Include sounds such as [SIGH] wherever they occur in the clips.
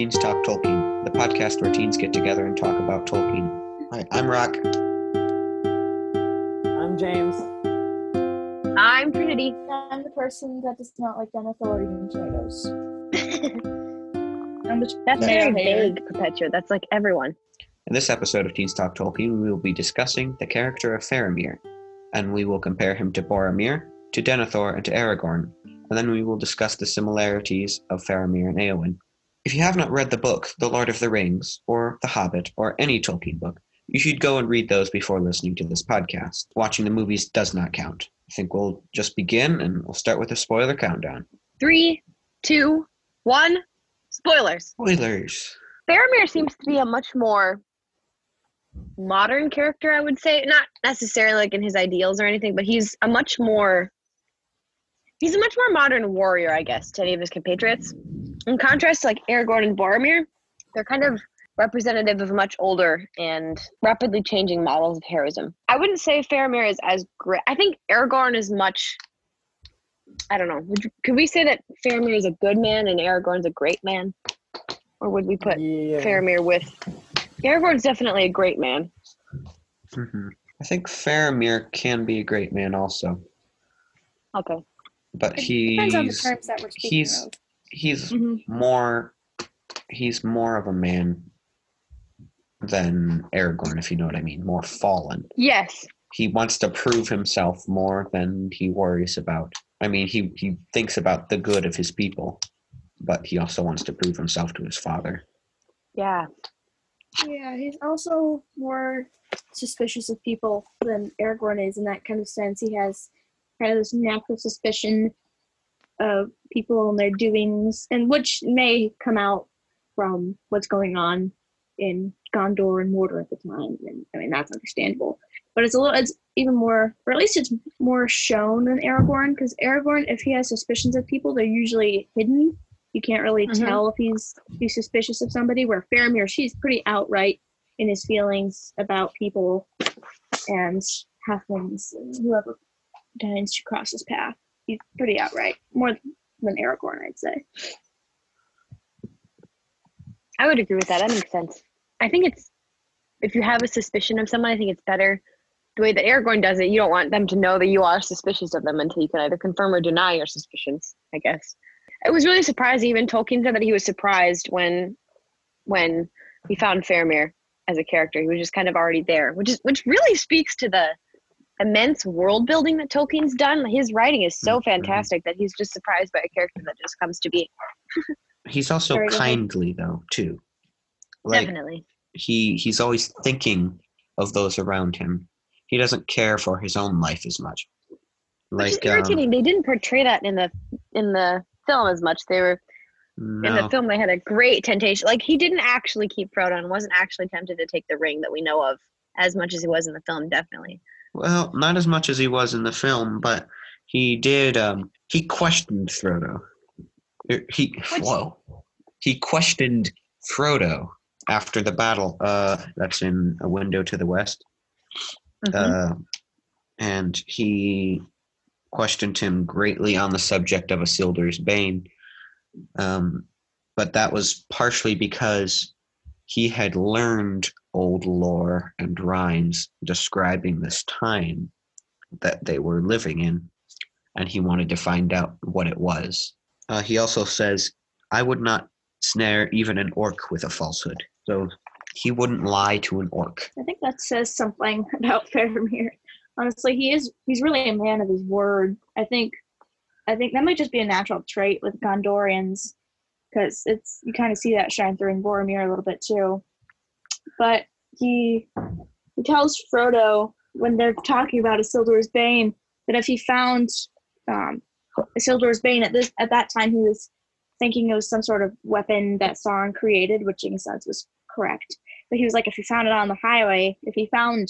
welcome to Teens Talk Tolkien, the podcast where teens get together and talk about Tolkien. Hi, I'm Rock. I'm James. I'm Trinity. I'm the person that does not like Denethor or even tomatoes. [LAUGHS] I'm the That's tomato very hater. vague, Perpetua. That's like everyone. In this episode of Teens Talk Tolkien, we will be discussing the character of Faramir, and we will compare him to Boromir, to Denethor, and to Aragorn, and then we will discuss the similarities of Faramir and Eowyn. If you have not read the book, The Lord of the Rings, or The Hobbit, or any Tolkien book, you should go and read those before listening to this podcast. Watching the movies does not count. I think we'll just begin, and we'll start with a spoiler countdown. Three, two, one. Spoilers. Spoilers! Faramir seems to be a much more modern character, I would say. Not necessarily like in his ideals or anything, but he's a much more he's a much more modern warrior, I guess, to any of his compatriots. In contrast to like Aragorn and Boromir, they're kind of representative of much older and rapidly changing models of heroism. I wouldn't say Faramir is as great. I think Aragorn is much. I don't know. Would you, could we say that Faramir is a good man and Aragorn's a great man, or would we put Yeah. Faramir with? Aragorn's definitely a great man. hmm I think Faramir can be a great man also, Okay. but It he's depends on the terms that we're speaking he's of. He's Mm-hmm. more he's more of a man than Aragorn, if you know what I mean. More fallen. Yes. He wants to prove himself more than he worries about. I mean, he he thinks about the good of his people, but he also wants to prove himself to his father. Yeah. Yeah, he's also more suspicious of people than Aragorn is in that kind of sense. He has kind of this natural suspicion of people and their doings, and which may come out from what's going on in Gondor and Mordor at the time. And I mean, that's understandable. But it's a little, it's even more, or at least it's more shown than Aragorn, because Aragorn, if he has suspicions of people, they're usually hidden. You can't really Mhm. tell if he's he's suspicious of somebody. Where Faramir, she's pretty outright in his feelings about people and halflings, whoever deigns to cross his path. He's pretty outright, more than Aragorn, I'd say. I would agree with that. That makes sense. I think it's if you have a suspicion of someone, I think it's better the way that Aragorn does it. You don't want them to know that you are suspicious of them until you can either confirm or deny your suspicions. I guess it was really surprising. Even Tolkien said that he was surprised when when he found Faramir as a character. He was just kind of already there, which is which really speaks to the immense world building that Tolkien's done. His writing is so Mhm. fantastic that he's just surprised by a character that just comes to be. He's also Very good. kindly though, too. Like Definitely. he he's always thinking of those around him. He doesn't care for his own life as much. Which is Like um, irritating. they didn't portray that in the in the film as much. They were in the film. They had a great temptation. Like he didn't actually keep Frodo and wasn't actually tempted to take the ring that we know of as much as he was in the film. Definitely. Well, not as much as he was in the film, but he did. Um, he questioned Frodo. Er, He Which- whoa. He questioned Frodo after the battle. Uh, that's in a window to the west. Mm-hmm. Uh, and he questioned him greatly on the subject of Isildur's bane. Um, but that was partially because he had learned old lore and rhymes describing this time that they were living in, and he wanted to find out what it was. Uh, he also says, I would not snare even an orc with a falsehood. So he wouldn't lie to an orc. I think that says something [LAUGHS] about Faramir. Honestly, he is he's really a man of his word. I think I think that might just be a natural trait with Gondorians because it's you kind of see that shine through in Boromir a little bit too. But he he tells Frodo when they're talking about Isildur's Bane that if he found um, Isildur's Bane at this at that time he was thinking it was some sort of weapon that Sauron created, which in a sense was correct. But he was like, if he found it on the highway, if he found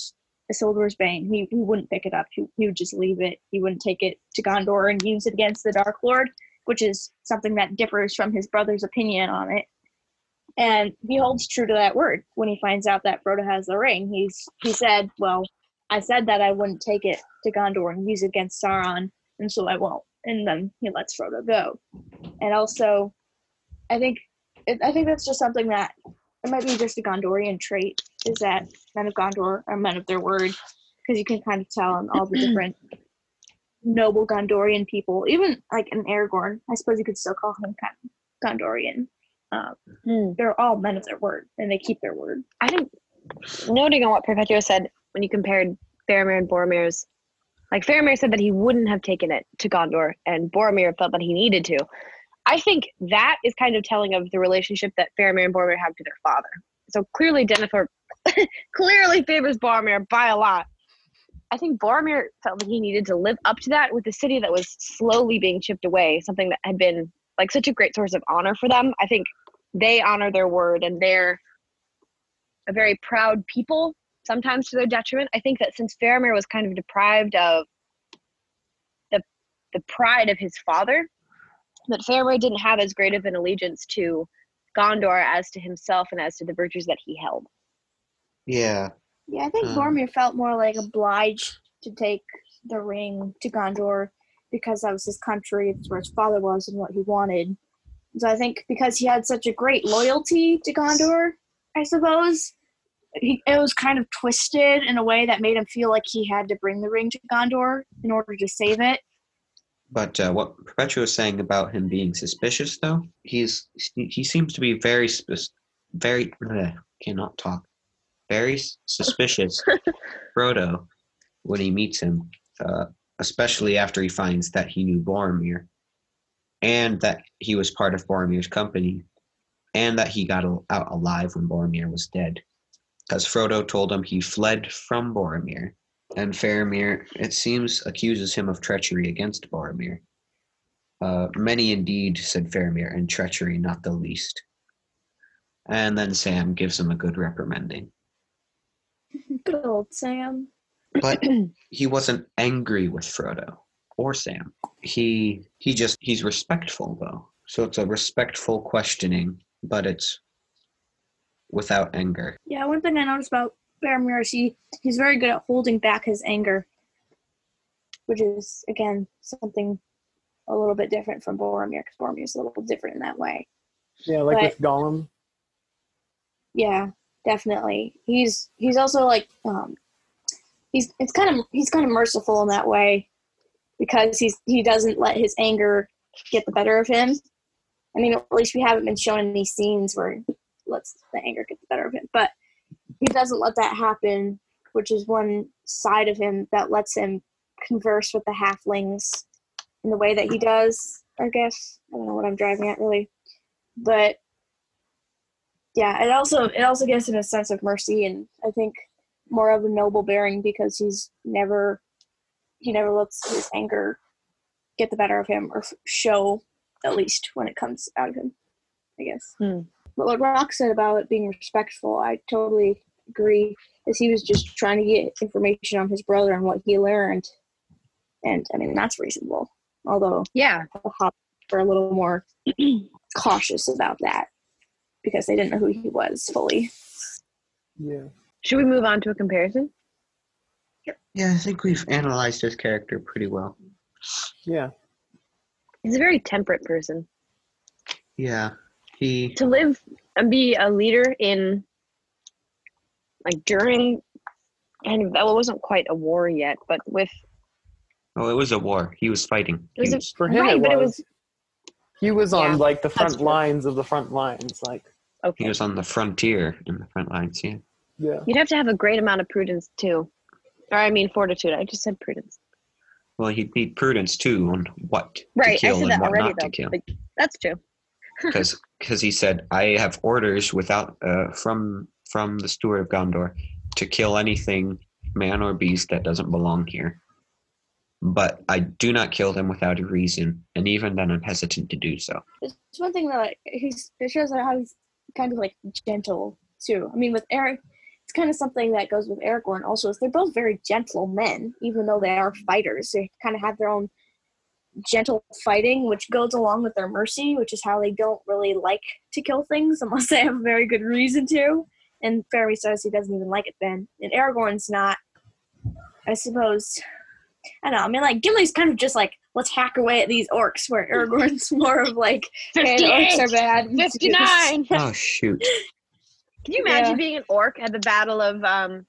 Isildur's Bane, he, he wouldn't pick it up. He, he would just leave it. He wouldn't take it to Gondor and use it against the Dark Lord, which is something that differs from his brother's opinion on it. And he holds true to that word when he finds out that Frodo has the ring. He's he said, Well, I said that I wouldn't take it to Gondor and use it against Sauron, and so I won't. And then he lets Frodo go. And also, I think I think that's just something that it might be just a Gondorian trait. Is that men of Gondor are men of their word because you can kind of tell in all the [CLEARS THROAT] different noble Gondorian people, even like in Aragorn. I suppose you could still call him kind of Gondorian. Um, Hmm. they're all men of their word and they keep their word. I think noting on what Perpetua said when you compared Faramir and Boromir's, like Faramir said that he wouldn't have taken it to Gondor, and Boromir felt that he needed to. I think that is kind of telling of the relationship that Faramir and Boromir have to their father. So clearly, Denethor [LAUGHS] clearly favors Boromir by a lot. I think Boromir felt that he needed to live up to that with a city that was slowly being chipped away, something that had been like such a great source of honor for them. I think they honor their word and they're a very proud people, sometimes to their detriment. I think that since Faramir was kind of deprived of the the pride of his father, that Faramir didn't have as great of an allegiance to Gondor as to himself and as to the virtues that he held. Yeah. Yeah, I think Um, Boromir felt more like obliged to take the ring to Gondor because that was his country, it's where his father was and what he wanted. So I think because he had such a great loyalty to Gondor, I suppose, he, it was kind of twisted in a way that made him feel like he had to bring the ring to Gondor in order to save it. But uh, what Perpetua was saying about him being suspicious, though, he's he seems to be very sus- very bleh, cannot talk, very suspicious. [LAUGHS] Frodo, when he meets him, uh, especially after he finds that he knew Boromir, and that he was part of Boromir's company, and that he got out alive when Boromir was dead, because Frodo told him he fled from Boromir and Faramir, it seems, accuses him of treachery against Boromir. Uh, many indeed, said Faramir, and treachery not the least. And then Sam gives him a good reprimanding. Good old Sam. But [CLEARS THROAT] he wasn't angry with Frodo or Sam. He he just he's respectful though. So it's a respectful questioning, but it's without anger. Yeah, one thing I noticed about Faramir is he, he's very good at holding back his anger, which is, again, something a little bit different from Boromir, because Boromir is a little different in that way. Yeah, like But- with Gollum. Yeah, definitely. He's he's also like um he's it's kind of he's kind of merciful in that way because he's he doesn't let his anger get the better of him. I mean, at least we haven't been shown any scenes where he lets the anger get the better of him, but he doesn't let that happen, which is one side of him that lets him converse with the halflings in the way that he does. I guess I don't know what I'm driving at really, but yeah, it also it also gives him a sense of mercy and I think more of a noble bearing because he's never he never lets his anger get the better of him or show at least when it comes out of him. I guess. Hmm. But what Rock said about it being respectful, I totally agree. As he was just trying to get information on his brother and what he learned, and I mean that's reasonable. Although Yeah. the Hobbits were a little more [CLEARS THROAT] cautious about that because they didn't know who he was fully. Yeah. Should we move on to a comparison? Yeah, I think we've analyzed his character pretty well. Yeah. He's a very temperate person. Yeah. He To live and be a leader in like during and well, it wasn't quite a war yet, but with Oh, it was a war. He was fighting. it was He a, was- For him, right, it but it was. was He was on Yeah, like the front lines of the front lines. Like, okay. he was on the frontier in the front lines. Yeah. yeah. You'd have to have a great amount of prudence too. Or I mean fortitude. I just said prudence. Well, he'd need prudence too on what Right. to I kill said and that what already not though. to kill. Like, that's true. [LAUGHS] Because he said, "I have orders without uh, from from the steward of Gondor to kill anything, man or beast, that doesn't belong here. But I do not kill them without a reason, and even then, I'm hesitant to do so." It's one thing that like, he's it shows how he's kind of like gentle too. I mean, with Eric, it's kind of something that goes with Aragorn also. Is they're both very gentle men, even though they are fighters. They kind of have their own gentle fighting, which goes along with their mercy, which is how they don't really like to kill things [LAUGHS] unless they have a very good reason to. And Faramir says he doesn't even like it then. And Aragorn's not, I suppose, I don't know. I mean, like Gimli's kind of just like let's hack away at these orcs, where [LAUGHS] Aragorn's more of like hey, orcs are bad. let's do this." 59. Oh shoot! [LAUGHS] Can you imagine Yeah. being an orc at the battle of um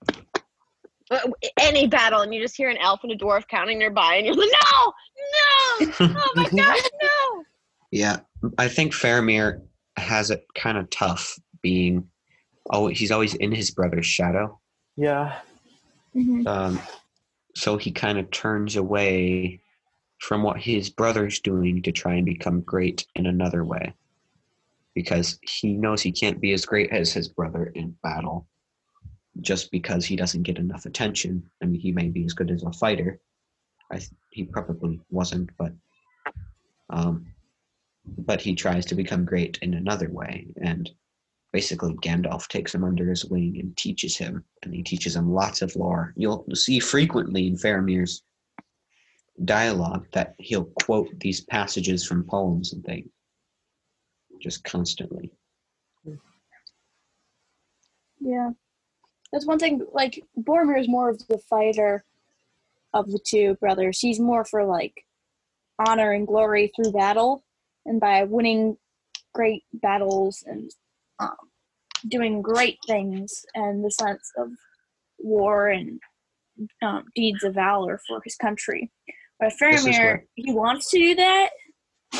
uh, any battle and you just hear an elf and a dwarf counting nearby and you're like, no, no, [LAUGHS] oh my gosh, no. Yeah, I think Faramir has it kind of tough being. Oh, he's always in his brother's shadow. Yeah. Mhm. Um, so he kind of turns away from what his brother's doing to try and become great in another way. Because he knows he can't be as great as his brother in battle just because he doesn't get enough attention. I mean, he may be as good as a fighter. I th- he probably wasn't, but um, but he tries to become great in another way, and basically Gandalf takes him under his wing and teaches him, and he teaches him lots of lore. You'll see frequently in Faramir's dialogue that he'll quote these passages from poems and things, just constantly. Yeah. That's one thing, like, Boromir is more of the fighter of the two brothers. He's more for, like, honor and glory through battle and by winning great battles and um, doing great things in the sense of war and um, deeds of valor for his country. But Faramir, he wants to do that,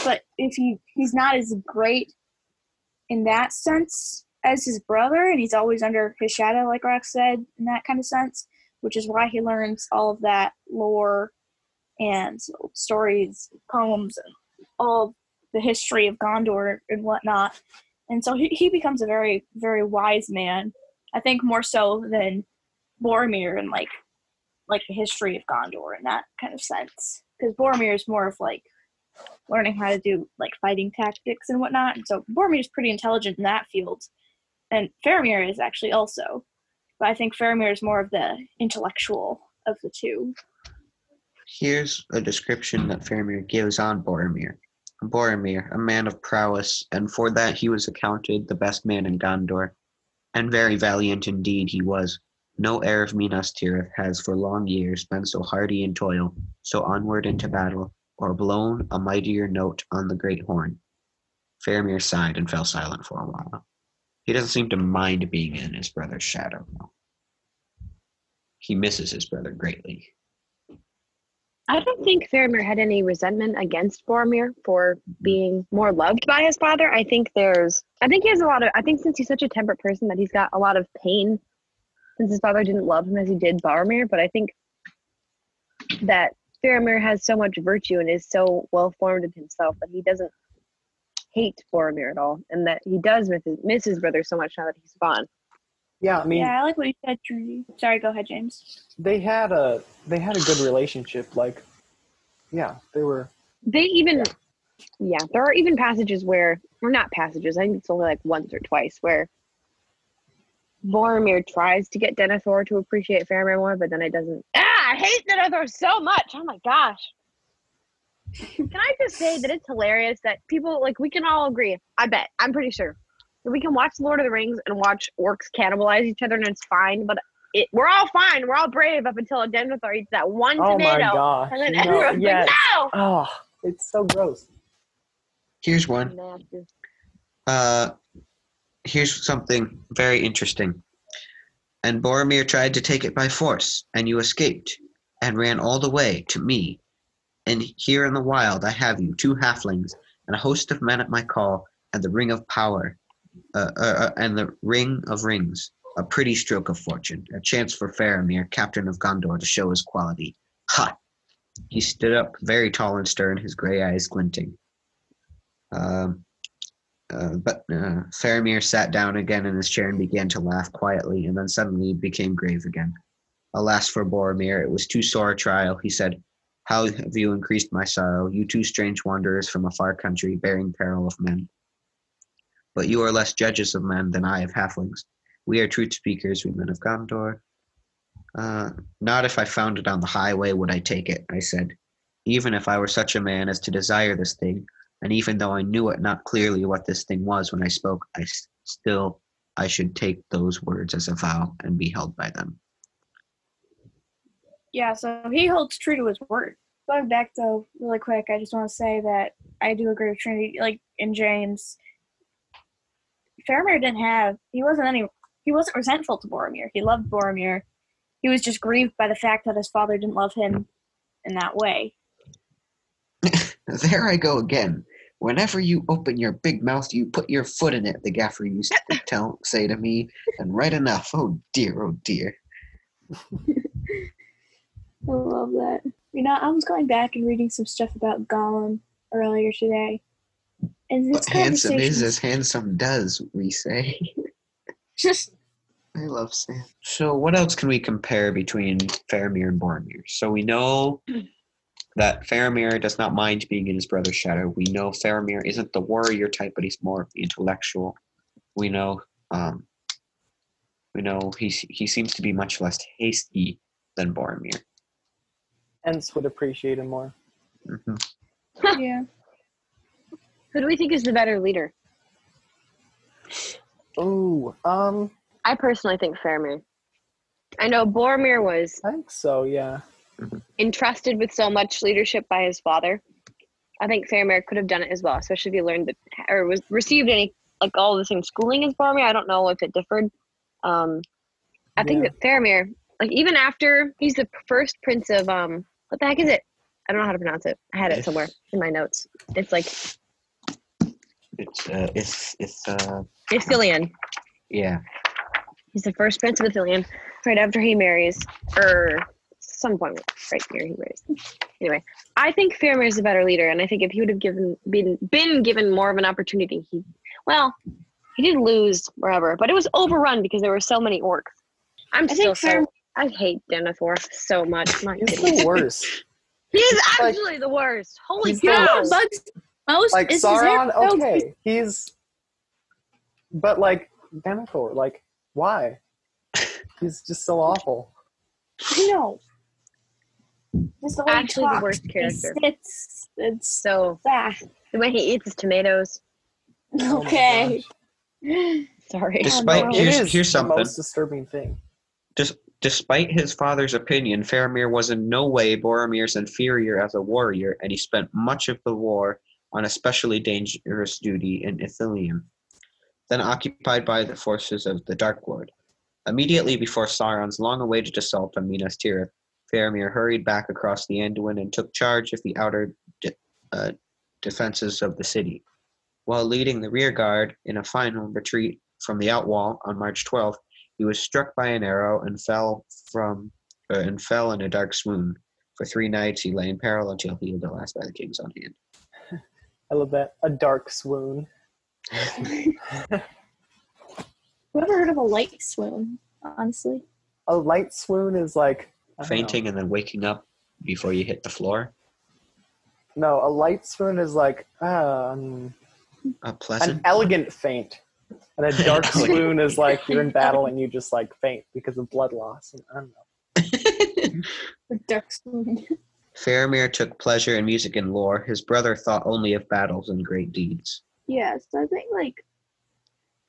but if he he's not as great in that sense as his brother, and he's always under his shadow, like Rox said, in that kind of sense, which is why he learns all of that lore and stories, poems, and all the history of Gondor and whatnot. And so he, he becomes a very, very wise man. I think more so than Boromir and like like the history of Gondor in that kind of sense. Because Boromir is more of like learning how to do like fighting tactics and whatnot. And so Boromir is pretty intelligent in that field. And Faramir is actually also. But I think Faramir is more of the intellectual of the two. Here's a description that Faramir gives on Boromir. Boromir, a man of prowess, and for that he was accounted the best man in Gondor, and very valiant indeed he was. No heir of Minas Tirith has for long years been so hardy in toil, so onward into battle, or blown a mightier note on the great horn. Faramir sighed and fell silent for a while. He doesn't seem to mind being in his brother's shadow. He misses his brother greatly. I don't think Faramir had any resentment against Boromir for hmm. being more loved by his father. I think there's, I think he has a lot of, I think since he's such a temperate person that he's got a lot of pain since his father didn't love him as he did Boromir. But I think that Faramir has so much virtue and is so well formed in himself that he doesn't hate Boromir at all, and that he does miss his, miss his brother so much now that he's gone. Yeah, I mean, yeah, I like what you said, Trinity. Sorry, go ahead, James. they had a they had a good relationship. Like, yeah, they were. They even, yeah. there are even passages where, or not passages, I think it's only like once or twice, where Boromir tries to get Denethor to appreciate Faramir more, but then it doesn't. I hate Denethor so much. Oh my gosh. Can I just say that it's hilarious that people, like, we can all agree, I bet, I'm pretty sure, that we can watch Lord of the Rings and watch orcs cannibalize each other and it's fine, but it, we're all fine. We're all brave up until a Denethor eats that one Oh tomato. my gosh! And then No, everyone's yes. like, no! Oh, it's so gross. Here's one. Uh, here's something very interesting. And Boromir tried to take it by force, and you escaped, and ran all the way to me. And here in the wild I have you, two halflings, and a host of men at my call, and the ring of power, uh, uh, uh, and the ring of rings. A pretty stroke of fortune, a chance for Faramir, captain of Gondor, to show his quality. Ha! He stood up, very tall and stern, his gray eyes glinting. Um, uh, but uh, Faramir sat down again in his chair and began to laugh quietly, and then suddenly became grave again. Alas for Boromir, it was too sore a trial. He said, How have you increased my sorrow, you two strange wanderers from a far country, bearing peril of men? But you are less judges of men than I of halflings. We are truth speakers, we men of Gondor. Uh, not if I found it on the highway would I take it, I said. Even if I were such a man as to desire this thing, and even though I knew it not clearly what this thing was when I spoke, I s- still I should take those words as a vow and be held by them. Yeah, so he holds true to his word. Going back though, really quick, I just want to say that I do agree with Trinity. Like in James, Faramir didn't have. He wasn't any. He wasn't resentful to Boromir. He loved Boromir. He was just grieved by the fact that his father didn't love him in that way. [LAUGHS] There I go again. Whenever you open your big mouth, you put your foot in it, the gaffer used to [LAUGHS] tell say to me, and right enough. Oh dear, oh dear. [LAUGHS] I love that. You know, I was going back and reading some stuff about Gollum earlier today, and What this handsome is as handsome does, we say. [LAUGHS] just I love Sam. So, what else can we compare between Faramir and Boromir? So, we know [CLEARS THROAT] that Faramir does not mind being in his brother's shadow. We know Faramir isn't the warrior type, but he's more of the intellectual. We know, um, we know he he seems to be much less hasty than Boromir. Ents would appreciate him more. hmm yeah. Who do we think is the better leader? Ooh, um, I personally think Faramir. I know Boromir was I think so. Yeah. Entrusted with so much leadership by his father. I think Faramir could have done it as well, especially if he learned that or was received any like all the same schooling as Boromir. I don't know if it differed. Um, I think Yeah. that Faramir, like even after he's the first prince of um, what the heck is it? I don't know how to pronounce it. I had it somewhere in my notes. It's like It's uh, it's it's uh, Ithilien. yeah. He's the first prince of Ithilien, right after he marries, or some point right here he marries. Anyway, I think Faramir is a better leader, and I think if he would have given been been given more of an opportunity, he well, he did lose wherever, but it was overrun because there were so many orcs. I'm I still think so I hate Denethor so much. My He's goodness. the worst. [LAUGHS] he is like- the worst. Holy he's the cow! worst. bugs most like is his Sauron, okay, he's, but like Denethor, like why? [LAUGHS] He's just so awful. I know. Just the way he Actually, the talks, worst he character. sits, it's So fast. the way he eats his tomatoes. Oh Okay. [LAUGHS] Sorry. Despite no. here's it is here's the something. most disturbing thing. Despite his father's opinion, Faramir was in no way Boromir's inferior as a warrior, and he spent much of the war on especially dangerous duty in Ithilien, then occupied by the forces of the Dark Lord. Immediately before Sauron's long-awaited assault on Minas Tirith, Faramir hurried back across the Anduin and took charge of the outer de- uh, defenses of the city. While leading the rear guard in a final retreat from the outwall on March 12th, he was struck by an arrow and fell from uh, and fell in a dark swoon. For three nights he lay in peril until healed at last by the king's own hand. [LAUGHS] I love that. A dark swoon. [LAUGHS] Whoever heard of a light swoon? Honestly, A light swoon is like I know. Fainting and then waking up before you hit the floor. No, a light swoon is like um, A an pleasant. elegant faint, and a [LAUGHS] dark Elegant. swoon is like you're in battle and you just like faint because of blood loss. And I don't know. the dark swoon. Faramir took pleasure in music and lore. His brother thought only of battles and great deeds. yeah, so I think like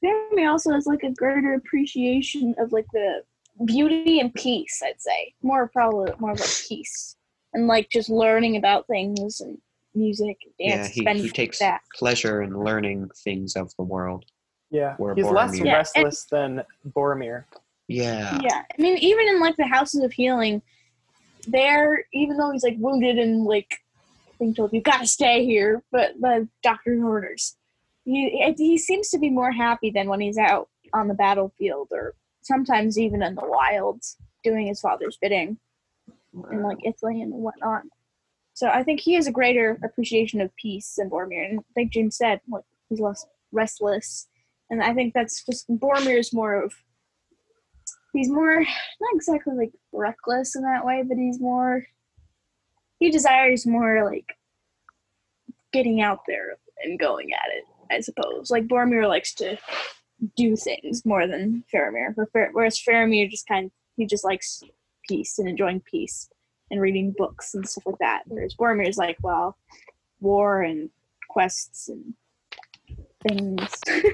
Faramir also has like a greater appreciation of like the beauty and peace. I'd say more probably more of like peace and like just learning about things and music, and Yeah, dance, he, spend he takes that. pleasure in learning things of the world. Yeah, Or he's less Boromir. Yeah, restless than Boromir. Yeah. Yeah, I mean, even in like the houses of healing, there, even though he's like wounded and like being told you've gotta stay here, but the doctor's orders, he he seems to be more happy than when he's out on the battlefield or sometimes even in the wilds doing his father's bidding in like Ithilien and whatnot. So I think he has a greater appreciation of peace than Boromir, and like James said, like he's less restless, and I think that's just Boromir is more of he's more not exactly like reckless in that way, but he's more he desires more like getting out there and going at it. I suppose like Boromir likes to do things more than Faramir, whereas Faramir just kind of he just likes peace and enjoying peace and reading books and stuff like that. Whereas Boromir is like, well, war and quests and things. [LAUGHS]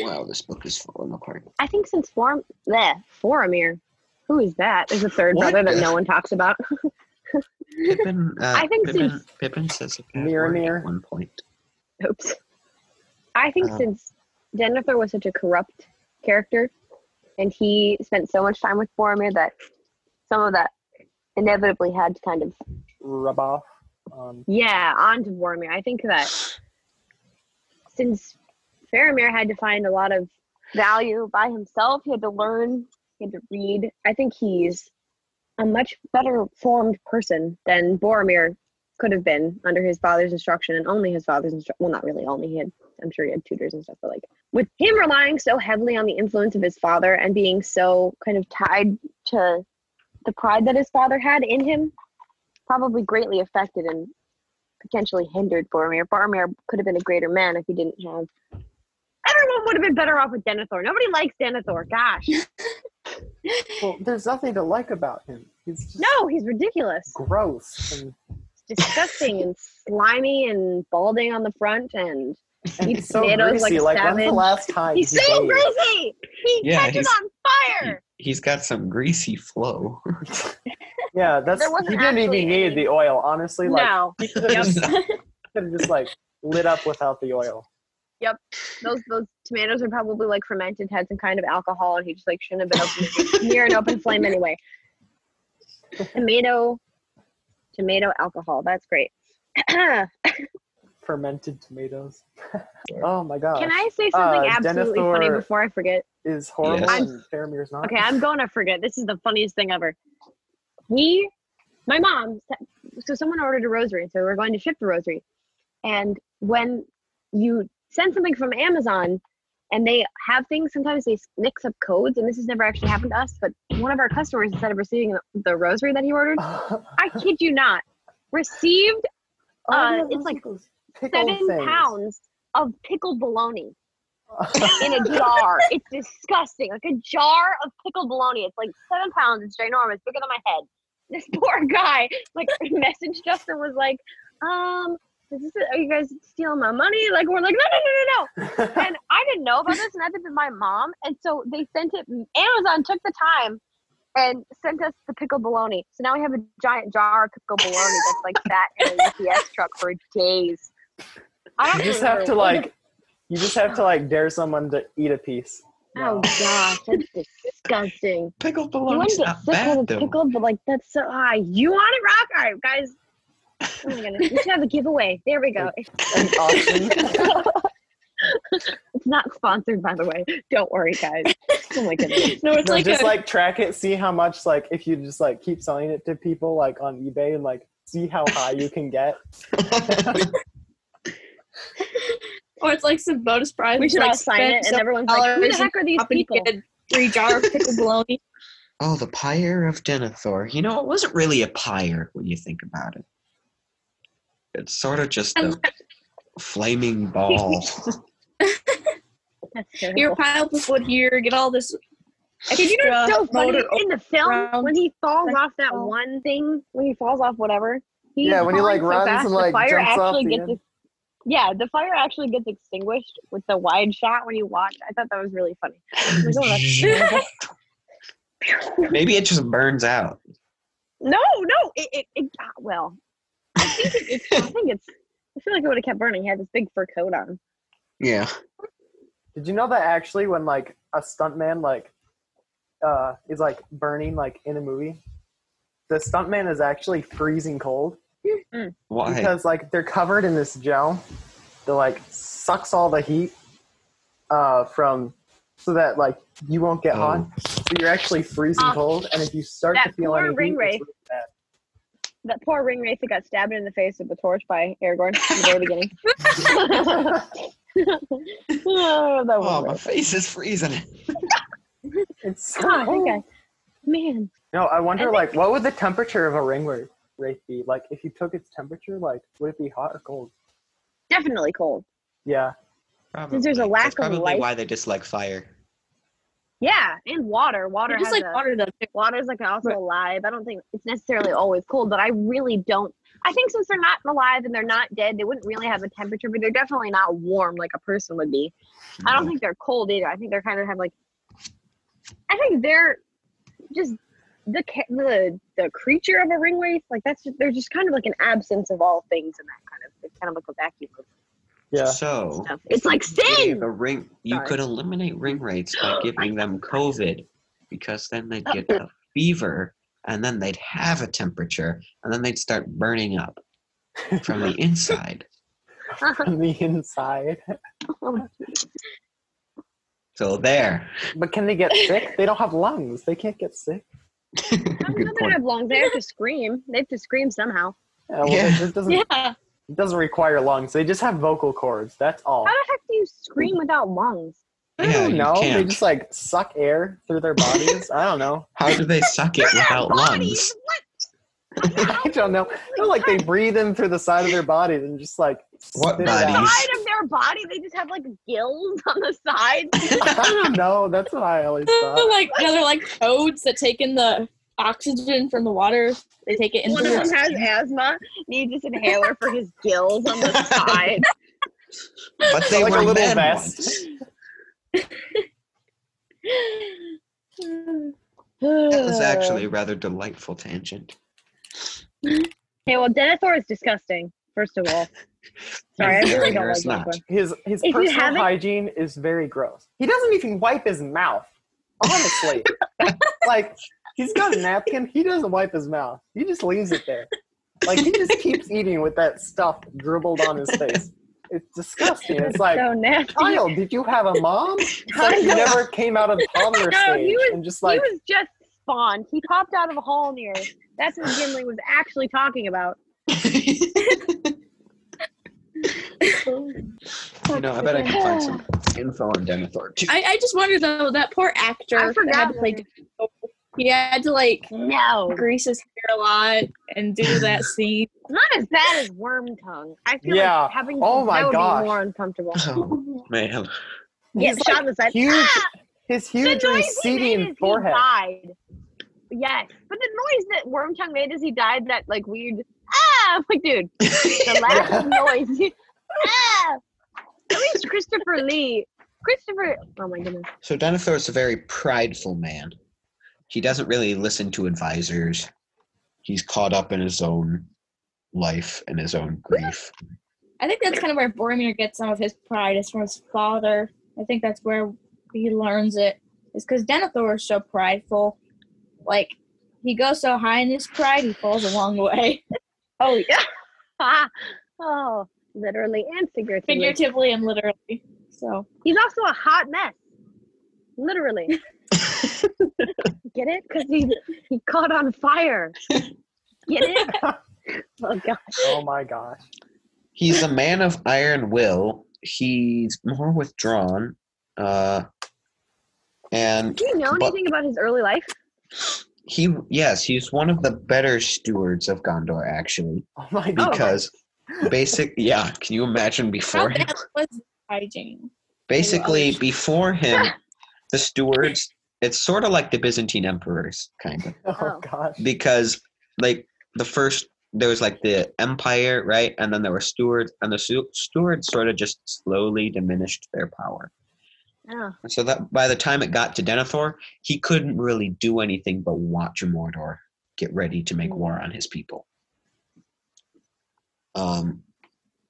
Wow, this book is falling apart. I think since Form bleh, Boromir who is that? Is There's a third What brother that no one talks about. [LAUGHS] Pippin, uh, I think Pippin, since- Pippin says a bad Mirror, at one point. Oops. I think Um, since Denethor was such a corrupt character, and he spent so much time with Boromir that some of that inevitably had to kind of Rub off. Um, yeah onto Boromir. I think that since Faramir had to find a lot of value by himself, he had to learn, he had to read. I think he's a much better formed person than Boromir could have been under his father's instruction and only his father's instruction. Well, not really only. He had, I'm sure he had tutors and stuff, but like with him relying so heavily on the influence of his father and being so kind of tied to the pride that his father had in him, probably greatly affected and potentially hindered Boromir. Boromir could have been a greater man if he didn't have. Everyone would have been better off with Denethor. Nobody likes Denethor. Gosh, [LAUGHS] well, there's nothing to like about him. He's just no, he's ridiculous. gross and, disgusting and slimy and balding on the front and and Eats he's so tomatoes like greasy. a Like, when's the last time he's he so greasy. He yeah, catches on fire. He, has got some greasy flow. Yeah, [LAUGHS] that's There he didn't even actually need the oil. Honestly, like no, he could have [LAUGHS] just, just like lit up without the oil. Yep, those those tomatoes are probably like fermented, had some kind of alcohol, and he just like shouldn't have been open, [LAUGHS] near an open flame anyway. Tomato, tomato alcohol. That's great. [CLEARS THROAT] Fermented tomatoes. [LAUGHS] oh my gosh. Can I say something Uh, absolutely funny before I forget? Is horrible Yes. and Faramir's not. Okay, I'm going to forget. This is the funniest thing ever. We, my mom, so someone ordered a rosary, so we're going to ship the rosary. And when you send something from Amazon and they have things, sometimes they mix up codes, and this has never actually happened to us, but one of our customers, instead of receiving the- rosary that he ordered, [LAUGHS] I kid you not, received Oh, uh, it's like seven things. pounds of pickled bologna [LAUGHS] in a jar. It's disgusting. Like a jar of pickled bologna. It's like seven pounds. It's ginormous, bigger than my head. This [LAUGHS] poor guy, like, messaged us and was like, um, is this, are you guys stealing my money? Like, we're like, no, no, no, no, no. [LAUGHS] And I didn't know about this, and I been my mom. And so they sent it, Amazon took the time and sent us the pickled bologna. So now we have a giant jar of pickled bologna that's like sat in a UPS [LAUGHS] truck for days. I you don't just have to like, you just have to like dare someone to eat a piece. Oh gosh, that's disgusting. You bologna's wouldn't get sick bad a though. pickled, but like that's so high. You want it, Rock? All right, guys. Oh my goodness, we should have a giveaway. There we go. An auction. [LAUGHS] it's not sponsored, by the way. Don't worry, guys. Oh my goodness. [LAUGHS] no, it's no, like just a, like track it, see how much like if you just like keep selling it to people like on eBay and like see how high you can get. [LAUGHS] or it's like some bonus prize. We should like all sign it, and everyone's like, "Who the heck are these people?" get a jar of pickled bologna. oh, the pyre of Denethor. You know, it wasn't really a pyre when you think about it. It's sort of just a [LAUGHS] flaming ball. [LAUGHS] [LAUGHS] That's Here, terrible. pile up this wood here. Get all this. Did you know it's so funny in the film around when he falls off that one thing when he falls off whatever? He's Yeah, when he, like, so runs fast, and, the like, fire jumps off actually the gets end. ex- yeah, the fire actually gets extinguished with the wide shot when you watch. I thought that was really funny. Was like, oh, that's- Maybe it just burns out. no, no, it, it, it ah, well, I think it's, I think it's. I feel like it would have kept burning. He had this big fur coat on. Yeah. Did you know that actually when like a stuntman like uh is like burning like in a movie, the stuntman is actually freezing cold Why? because like they're covered in this gel that like sucks all the heat uh from so that like you won't get hot. Oh. So you're actually freezing Uh, cold, and if you start to feel poor any ring heat, ray. it's really bad. That poor ring wraith that got stabbed in the face with the torch by Aragorn in the very beginning. [LAUGHS] oh, that oh, my face is freezing. It's so God, I think cold. I, man, No, I wonder, I like, what would the temperature of a ring wraith wraith be? Like, if you took its temperature, like, would it be hot or cold? definitely cold. Yeah. Since there's a lack That's of probably light. why they dislike fire. Yeah, and water. Water Just has like a, water though. water's like also Right. alive. I don't think it's necessarily always cold, but I really don't. I think since they're not alive and they're not dead, they wouldn't really have a temperature, but they're definitely not warm like a person would be. I don't mm. think they're cold either. I think they're kind of have like. I think they're just the the the creature of a ring wraith, like that's just, they're just kind of like an absence of all things in that kind of it's kind of like a vacuum of Yeah. So stuff. It's like giving sin. a ring you Sorry. could eliminate ring wraiths by [GASPS] giving them COVID because then they'd get a [LAUGHS] fever and then they'd have a temperature and then they'd start burning up from the inside. [LAUGHS] from the inside. So there. But can they get sick? They don't have lungs. They can't get sick. I don't know they have lungs. They have to scream. They have to scream somehow. Yeah, well, Yeah. [LAUGHS] It, doesn't, Yeah. it doesn't require lungs. They just have vocal cords. That's all. How the heck do you scream without lungs? I don't you know. They just like suck air through their bodies. I don't know. [LAUGHS] How do they suck it without lungs? What? [LAUGHS] I don't know. They're like they breathe in through the side of their bodies and just like What spit it out. bodies? Side of their body, they just have like gills on the side. [LAUGHS] I don't know. That's what I always They're thought. like yeah, they're like toads that take in the oxygen from the water. They take it into One of them has asthma, needs this inhaler for his gills on the side. [LAUGHS] But they Like a were little men vest. That was actually a rather delightful tangent. Okay, well, Denethor is disgusting. First of all, [LAUGHS] sorry, I really don't like not. this. His his If personal hygiene is very gross. He doesn't even wipe his mouth. Honestly, [LAUGHS] like he's got a napkin. He doesn't wipe his mouth. He just leaves it there. Like he just keeps [LAUGHS] eating with that stuff dribbled on his face. It's disgusting. It's like, so nasty. Kyle, did you have a mom? It's like you Kyle. never came out of the toddler No, stage he was- and just like he was just spawned. He popped out of a hole in the earth. That's what Gimli was actually talking about. [LAUGHS] [LAUGHS] You know, I bet I can find some info on Denethor too. I, I just wonder though that poor actor I that forgot. had to play Denethor, he had to like No, grease his hair a lot and do that [LAUGHS] scene. not as bad as Worm Tongue. I feel Yeah. like having Oh my that would be more uncomfortable. [LAUGHS] Oh man. Get He's shot like in the side. huge, Ah! his The huge noise receding he forehead. died. Yes, but the noise that worm tongue made as he died, that like weird ah, I'm like dude, [LAUGHS] the last noise. ah, at least Christopher Lee. Christopher, oh my goodness. So Denethor is a very prideful man. He doesn't really listen to advisors. He's caught up in his own life and his own grief. I think that's kind of where Boromir gets some of his pride is from his father. I think that's where he learns it. Is because Denethor is so prideful. Like he goes so high in his pride, he falls along the way, [LAUGHS] Oh yeah. Ah, [LAUGHS] oh, literally and figuratively. figuratively and literally. So He's also a hot mess. Literally. [LAUGHS] [LAUGHS] Get it? Because he he caught on fire. Get it? [LAUGHS] Oh god. Oh my gosh. He's a man of iron will. He's more withdrawn. Uh, and Do you know But- anything about his early life? he, yes, he's one of the better stewards of Gondor, actually. Oh my god. Because basic, yeah, can you imagine how before him? bad was hygiene? Basically, before him, the stewards, it's sort of like the Byzantine emperors, kind of. Oh Oh. gosh. because like the first there was like the empire right and then there were stewards and the stu- stewards sort of just slowly diminished their power Oh. so that by the time it got to denethor he couldn't really do anything but watch mordor get ready to make war on his people um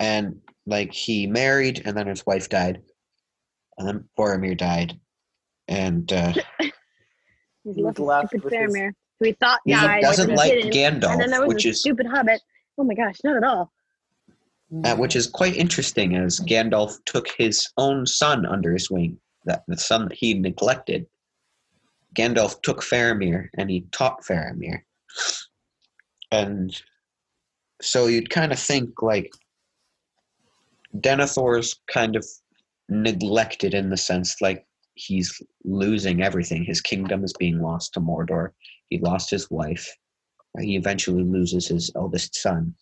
and like he married and then his wife died and then boromir died and uh [LAUGHS] He's He was left with left stupid with his- Faramir, who he thought he died. doesn't but he like gandalf And then there was which a is stupid hobbit. Oh my gosh, not at all. uh, which is quite interesting as Gandalf took his own son under his wing, that the son that he neglected. Gandalf took Faramir and he taught Faramir. And so you'd kind of think like Denethor's kind of neglected in the sense like he's losing everything. His kingdom is being lost to Mordor. He lost his wife. He eventually loses his eldest son.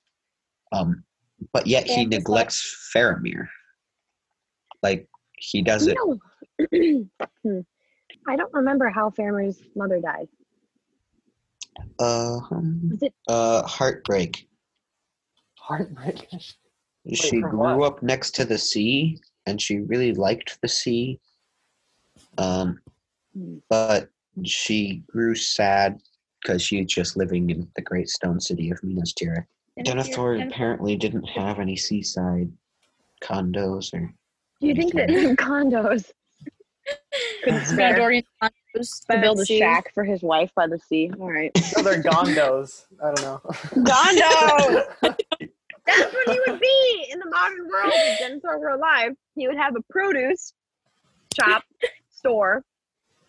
Um, but yet he Yeah, just neglects Faramir. Like he does it. No. [CLEARS THROAT] I don't remember how Faramir's mother died. Uh, um, Was it? uh, heartbreak. Heartbreak. she grew what? up next to the sea, and she really liked the sea. Um, Hmm. but she grew sad because she was just living in the great stone city of Minas Tirith. Denethor apparently didn't have any seaside condos or Do you think that [LAUGHS] condos could [LAUGHS] spare Gondorian condos to build a shack for his wife by the sea? All right. [LAUGHS] No, they're gondos. I don't know. Gondo! That's what he would be in the modern world if Denethor were alive. He would have a produce shop, store.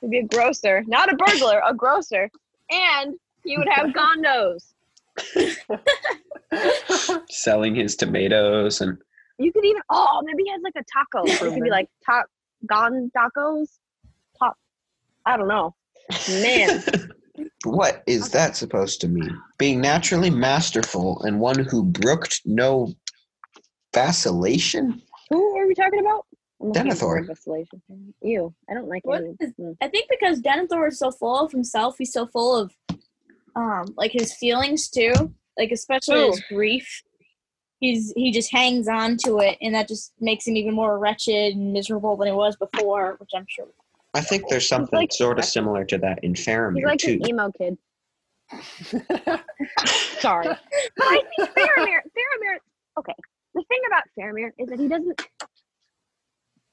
He'd be a grocer, not a burglar, a grocer. And he would have gondos. [LAUGHS] selling his tomatoes and You could even, oh, maybe he has like a taco. It could be like top, gon tacos. Top, I don't know. Man. [LAUGHS] what is that supposed to mean? Being naturally masterful and one who brooked no vacillation? Who are we talking about? I'm Denethor. Vacillation. Ew, I don't like What it. is- I think because Denethor is so full of himself, he's so full of um like his feelings too. Like especially True. his grief. He's he just hangs on to it and that just makes him even more wretched and miserable than he was before, which I'm sure I think there's something like- sort of similar to that in Faramir He's like too. an emo kid. [LAUGHS] Sorry. [LAUGHS] But I think Faramir, Faramir, okay. The thing about Faramir is that he doesn't.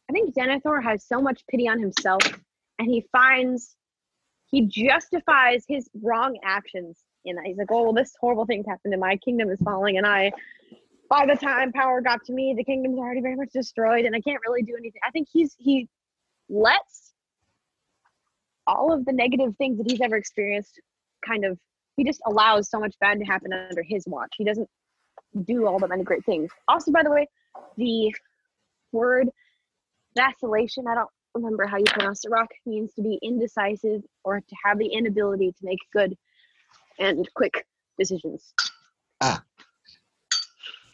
I think Denethor has so much pity on himself, and he finds, he justifies his wrong actions in that. He's like, oh, well, this horrible thing's happened, and my kingdom is falling, and I, by the time power got to me, the kingdom's already very much destroyed, and I can't really do anything. I think he's, he lets all of the negative things that he's ever experienced kind of he just allows so much bad to happen under his watch. He doesn't do all the many great things. Also, by the way, the word vacillation, I don't remember how you pronounce it, Rock, means to be indecisive or to have the inability to make good and quick decisions, Ah,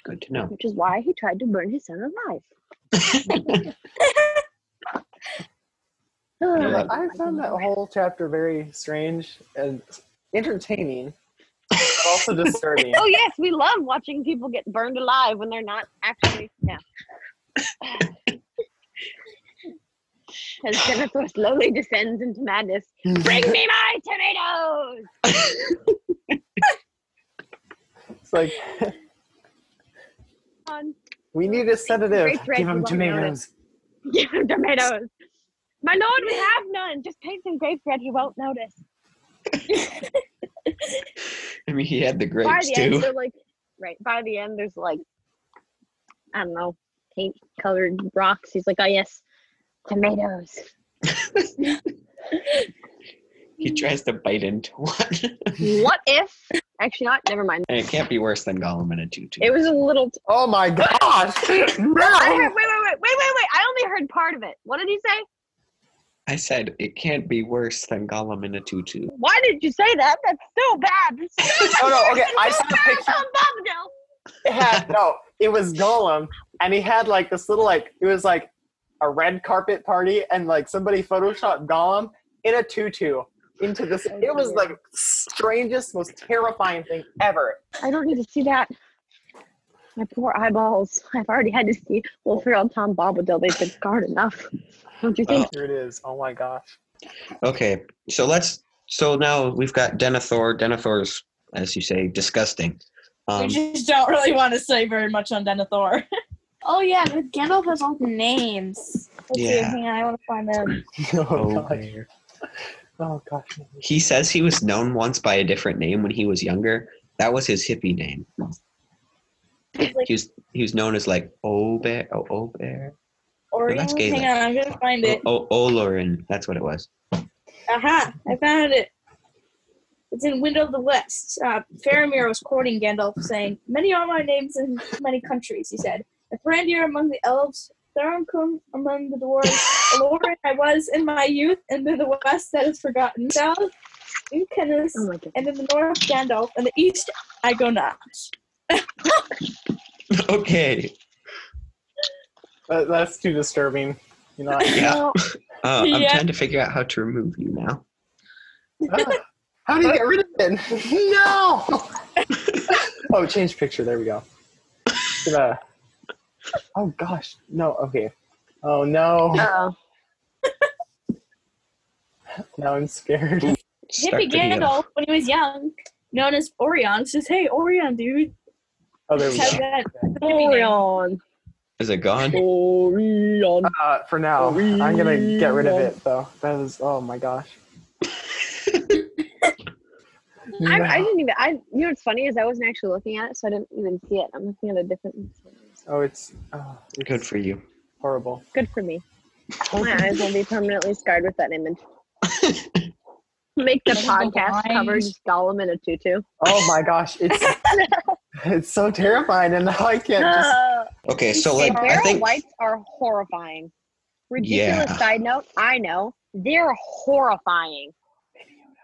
Good to know. which is why he tried to burn his son alive. [LAUGHS] [SIGHS] Yeah. I found that whole chapter very strange and entertaining, but also [LAUGHS] disturbing. Oh yes, we love watching people get burned alive when they're not actually yeah. [LAUGHS] As Denethor [SIGHS] slowly descends into madness. Bring me my tomatoes! [LAUGHS] It's like we need a sedative. Give him tomatoes. [LAUGHS] Give him tomatoes. My lord, we have none. Just take some grape bread. He won't notice. [LAUGHS] I mean, he had the grapes by grapes the end, too. they're like, right. By the end, there's like, I don't know, paint colored rocks. He's like, oh yes, tomatoes. He tries to bite into one. [LAUGHS] what if? Actually, not. Never mind. and it can't be worse than Gollum in a tutu. It was a little. T- Oh my gosh! [LAUGHS] I heard, wait, wait, wait, wait, wait, wait. I only heard part of it. What did he say? I said it can't be worse than Gollum in a tutu. Why did you say that? That's so bad. That's so Oh no! Okay. I saw so a bad. picture. It had no. It was Gollum, and he had like this little like it was like a red carpet party, and like somebody photoshopped Gollum in a tutu into this. It was like strangest, most terrifying thing ever. I don't need to see that. My poor eyeballs. I've already had to see Wolfie and Tom Bombadil. They've been scarred enough. Don't you think? Here it is. Oh my gosh. Okay, so let's. So now we've got Denethor. Denethor's, as you say, disgusting. Um, we just don't really want to say very much on Denethor. [LAUGHS] oh yeah, but Gandalf has all the names. Let's see, Yeah. hang on, I want to find them. [LAUGHS] Oh oh, gosh. man. [LAUGHS] Oh gosh. he says he was known once by a different name when he was younger. That was his hippie name. Like He was he was known as like Obear. Oh, Obear. Orion. that's Hang Gaelic. on, I'm gonna find it. Oh, Olorin. That's what it was. Aha! I found it. It's in Window of the West. Uh, Faramir was quoting Gandalf, saying, "Many are my names in many countries," he said. "Mithrandir among the elves, Tharkun among the dwarves, Olorin [LAUGHS] I was in my youth, and in the west that is forgotten. South, Incanus, Oh my and in the north, Gandalf, and the east, I go not." [LAUGHS] okay. That, that's too disturbing. You know. I- Yeah. Well, [LAUGHS] Uh, I'm Yeah. trying to figure out how to remove you now. Ah, how do you get rid of it? No. oh, change picture. There we go. Gonna- Oh gosh. No. Okay. Oh no. uh-oh. [LAUGHS] Now I'm scared. Start hippie video. Gandalf when he was young, known as Orion, says, "Hey, Orion, dude." Oh, there we go. that [LAUGHS] hippie name. Orion. Is it gone? Orion. Uh, for now, I'm gonna get rid of it though. That is, oh my gosh. [LAUGHS] I, I didn't even. I. You know what's funny is I wasn't actually looking at it, so I didn't even see it. I'm looking at a different. Oh, it's, oh, it's Good for you. horrible. Good for me. [LAUGHS] My eyes will be permanently scarred with that image. [LAUGHS] Make the podcast mind. cover just Gollum in a tutu. Oh my gosh, it's [LAUGHS] it's so terrifying, and now I can't just. [GASPS] Okay, so like I barrel think whites are horrifying. Ridiculous Yeah. side note. I know they're horrifying.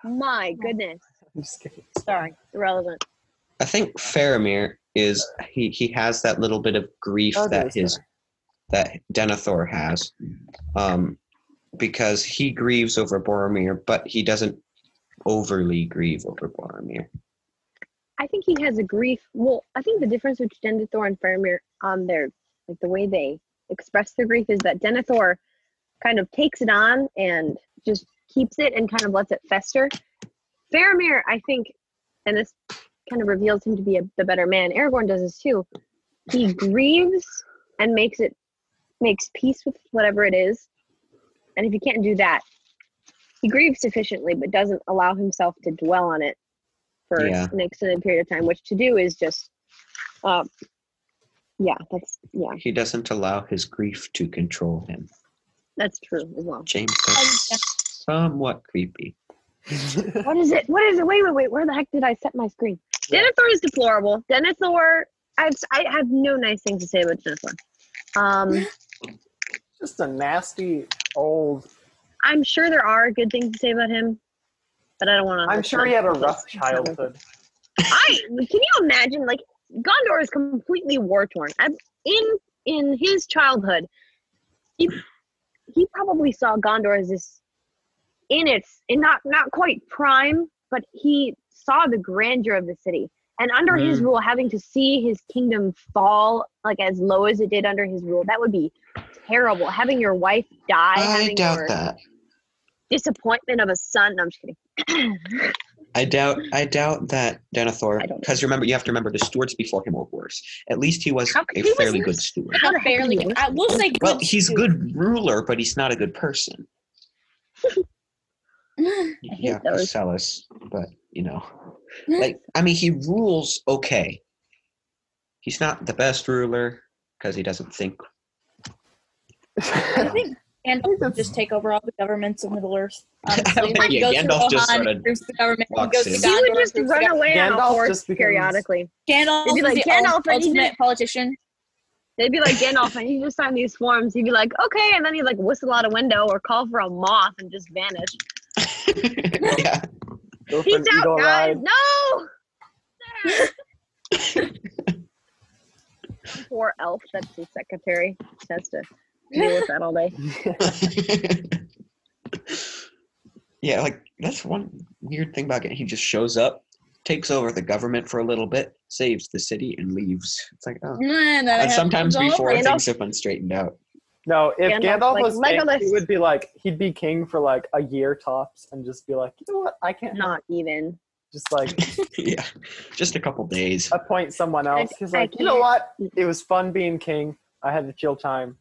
My goodness. I'm just kidding. Sorry, irrelevant. I think Faramir is he he has that little bit of grief Oh, that his that. that Denethor has, um, because he grieves over Boromir, but he doesn't overly grieve over Boromir. I think he has a grief. Well, I think the difference between Denethor and Faramir on their like the way they express their grief is that Denethor kind of takes it on and just keeps it and kind of lets it fester. Faramir, I think, and this kind of reveals him to be a, the better man. Aragorn does this too. He grieves and makes it makes peace with whatever it is. And if he can't do that, he grieves sufficiently but doesn't allow himself to dwell on it for Yeah. an extended period of time, which to do is just um yeah, that's yeah, He doesn't allow his grief to control him. that's true as well. James, Oh, somewhat creepy. [LAUGHS] What is it? What is it? Wait, wait, wait. Where the heck did I set my screen? Denethor is deplorable. Denethor, I've, I have no nice things to say about Denethor. Um, [LAUGHS] just a nasty old. I'm sure there are good things to say about him, but I don't want to. I'm sure he had a rough childhood. I can you imagine like Gondor is completely war torn. In in his childhood, he he probably saw Gondor as this in its in not not quite prime, but he saw the grandeur of the city. And under his Mm. rule, having to see his kingdom fall like as low as it did under his rule, that would be terrible. Having your wife die, I having doubt your that. disappointment of a son. No, I'm just kidding. I doubt. I doubt that Denethor. I don't know. Because remember, you have to remember the stewards before him were worse. At least he was How- a he fairly worse. good steward. How the Not heck barely. is he good. I will say good. Well, he's too. good ruler, but he's not a good person. [LAUGHS] hate Yeah, those. Celis, but you know, hmm. like I mean, he rules okay. He's not the best ruler because he doesn't think. I think Gandalf would just take over all the governments of Middle Earth. Honestly, [LAUGHS] think- like, he yeah, goes to Gandalf just Rohan, sorta the government. Walks goes to in. He would just run gov- away on a Gandalf horse just becomes- periodically. Gandalf They'd be is like, the Gandalf, ult- ultimate to- politician. They'd be like Gandalf, and he'd just sign these forms. He'd be like, okay, and then he'd like whistle out a window or call for a moth and just vanish. [LAUGHS] yeah, Go Peace out, guys! ride. No! [LAUGHS] Poor elf, that's his secretary. Just has to deal with that all day. [LAUGHS] yeah. Like that's one weird thing about it. He just shows up, takes over the government for a little bit, saves the city, and leaves. It's like, oh. And, And sometimes before things have been straightened out. No, if Gandalf, Gandalf like was king, he would be like he'd be king for like a year tops, and just be like, you know what, I can't Not even. just like [LAUGHS] yeah, just a couple days. appoint someone else. He's like, you know what, it was fun being king. I had a chill time.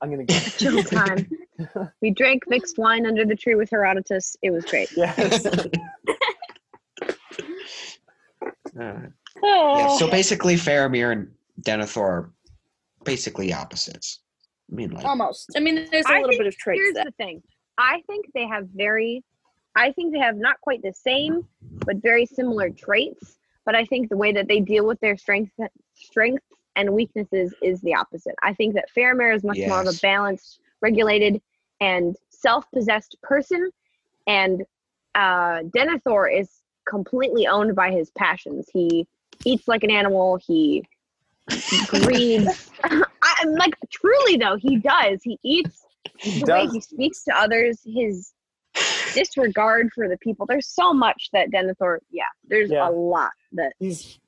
I'm gonna go. [LAUGHS] Chill time. [LAUGHS] we drank mixed wine under the tree with Herodotus. It was great. yes. Uh, Oh. yeah, so basically, Faramir and Denethor are basically opposites. I mean, like, Almost. I mean, there's a I little bit of traits Here's that the thing. I think they have very, I think they have not quite the same, but very similar traits. But I think the way that they deal with their strengths, strengths and weaknesses is the opposite. I think that Faramir is much more of a balanced, regulated, and self-possessed person, and uh, Denethor is completely owned by his passions. He eats like an animal. He [LAUGHS] grieves. I, I'm like truly though, he does. He eats He the way does. he speaks to others, his disregard for the people. There's so much that Denethor, yeah, there's Yeah. a lot that He's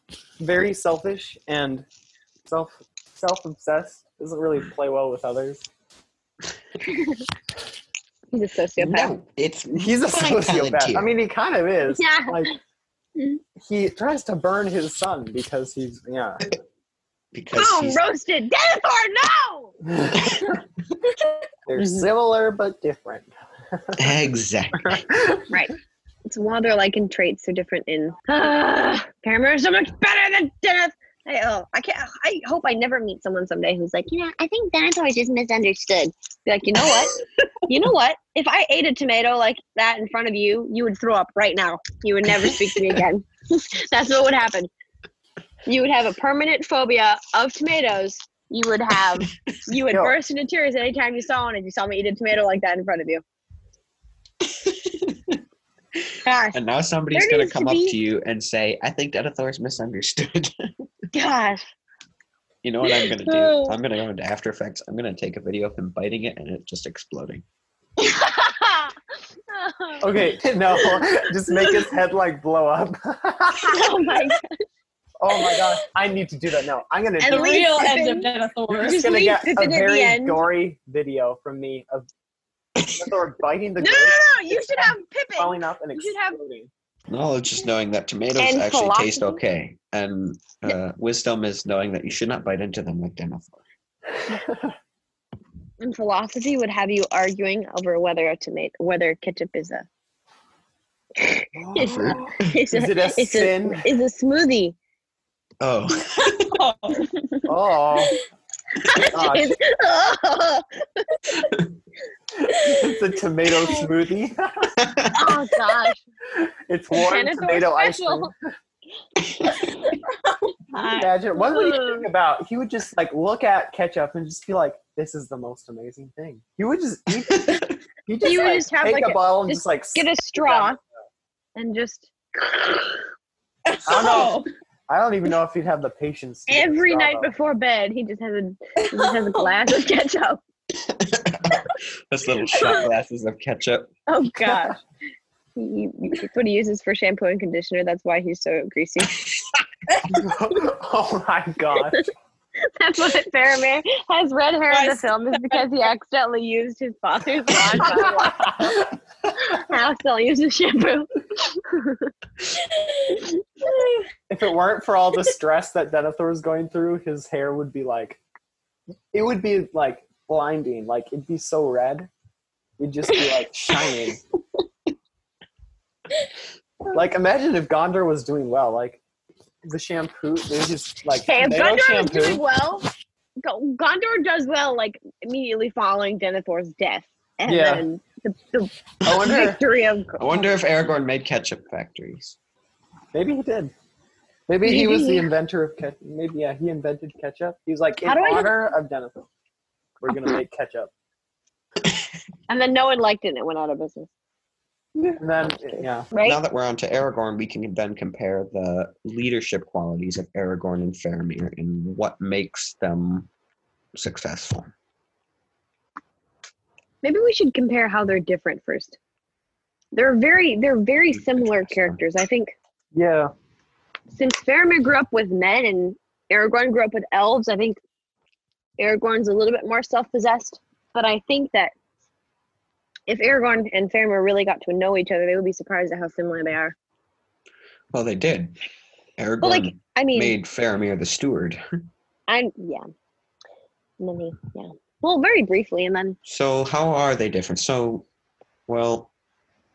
very selfish and self self obsessed. Doesn't really play well with others. [LAUGHS] He's a sociopath. No, it's He's a sociopath. I mean, he kind of is. Yeah. Like, Mm. he tries to burn his son because he's yeah. Because Boom! he's, Roasted. Denethor, no! [LAUGHS] They're similar but different. exactly. [LAUGHS] Right. It's while they're like in traits, they're different in. Ah, Faramir is so much better than Deneth. I, oh, I can't. I hope I never meet someone someday who's like, you know, I think Denethor is just misunderstood. Be like, you know what? [LAUGHS] you know what? If I ate a tomato like that in front of you, you would throw up right now. You would never speak to me again. That's what would happen. You would have a permanent phobia of tomatoes. You would have. [LAUGHS] You would Yo. burst into tears anytime you saw one if you saw me eat a tomato like that in front of you. [LAUGHS] Gosh. And now somebody's gonna needs to come up to you and say, "I think Denethor is misunderstood." [LAUGHS] Gosh. you know what I'm gonna do? Oh. I'm gonna go into After Effects. I'm gonna take a video of him biting it and it just exploding. Okay, no, just make his head like blow up. oh my god. Oh my gosh, I need to do that. No, I'm gonna. And The do real Pippin- end of Denethor. You're Just just gonna get a very gory video from me of Denethor biting the No, no, no, no. You should have Pippin. falling up and You should have- exploding. Knowledge is knowing that tomatoes And actually taste okay, and uh, wisdom is knowing that you should not bite into them like Denethor. [LAUGHS] And philosophy would have you arguing over whether a tomato, whether ketchup is a [LAUGHS] is a, is Is it a is sin? is a smoothie. Oh, Oh, gosh. It's- oh, it's a tomato oh. smoothie. [LAUGHS] oh gosh. it's warm Denethor tomato ice cream. special. Imagine what would he think about? He would just like look at ketchup and just be like, "This is the most amazing thing." He would just eat. [LAUGHS] He just, He would like, just have, take like, a a- bottle and just just like Get a straw and just I don't know. [LAUGHS] Oh. I don't even know if he'd have the patience. to every night though. before bed, he just has a he just has a glass of ketchup. [LAUGHS] Those little shot glasses of ketchup. Oh gosh. He, he- it's what he uses for shampoo and conditioner. That's why he's so greasy. [LAUGHS] [LAUGHS] oh my gosh! That's what Faramir has red hair in the film is because he accidentally used his father's lawn body wash. accidentally used his shampoo. If it weren't for all the stress that Denethor was going through, his hair would be like, it would be like blinding. Like it'd be so red, it'd just be like shining. like imagine if Gondor was doing well. Like the shampoo, they just like Hey, if Gondor is shampoo. doing well, Gondor does well like immediately following Denethor's death. And Yeah. then the, the I wonder. victory of I wonder if Aragorn made ketchup factories. Maybe he did. Maybe he was the inventor of ketchup. Maybe yeah, he invented ketchup. He was like, in How do I- honor of Denethor, we're gonna make ketchup. [LAUGHS] and then no one liked it and it went out of business. And then yeah, Right? Now that we're on to Aragorn, we can then compare the leadership qualities of Aragorn and Faramir and what makes them successful. Maybe we should compare how they're different first. They're very they're very similar characters. I think yeah. since Faramir grew up with men and Aragorn grew up with elves, I think Aragorn's a little bit more self-possessed. But I think that if Aragorn and Faramir really got to know each other, they would be surprised at how similar they are. Well, they did. Aragorn But like, I mean, made Faramir the steward. [LAUGHS] I yeah. And then he yeah. Well, very briefly, and then So how are they different? So, well,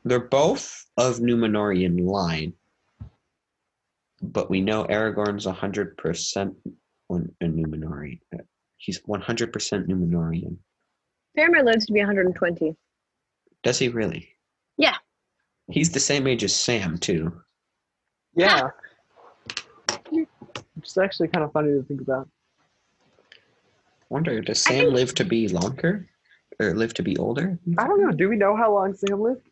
they're both of Numenorian line, but we know Aragorn's hundred percent a Numenorian. He's one hundred percent Numenorian. Faramir lives to be 120. Does he really? Yeah. He's the same age as Sam too. Yeah. It's actually kind of funny to think about. Wonder does Sam think- live to be longer, or live to be older? I don't know. Do we know how long Sam lived?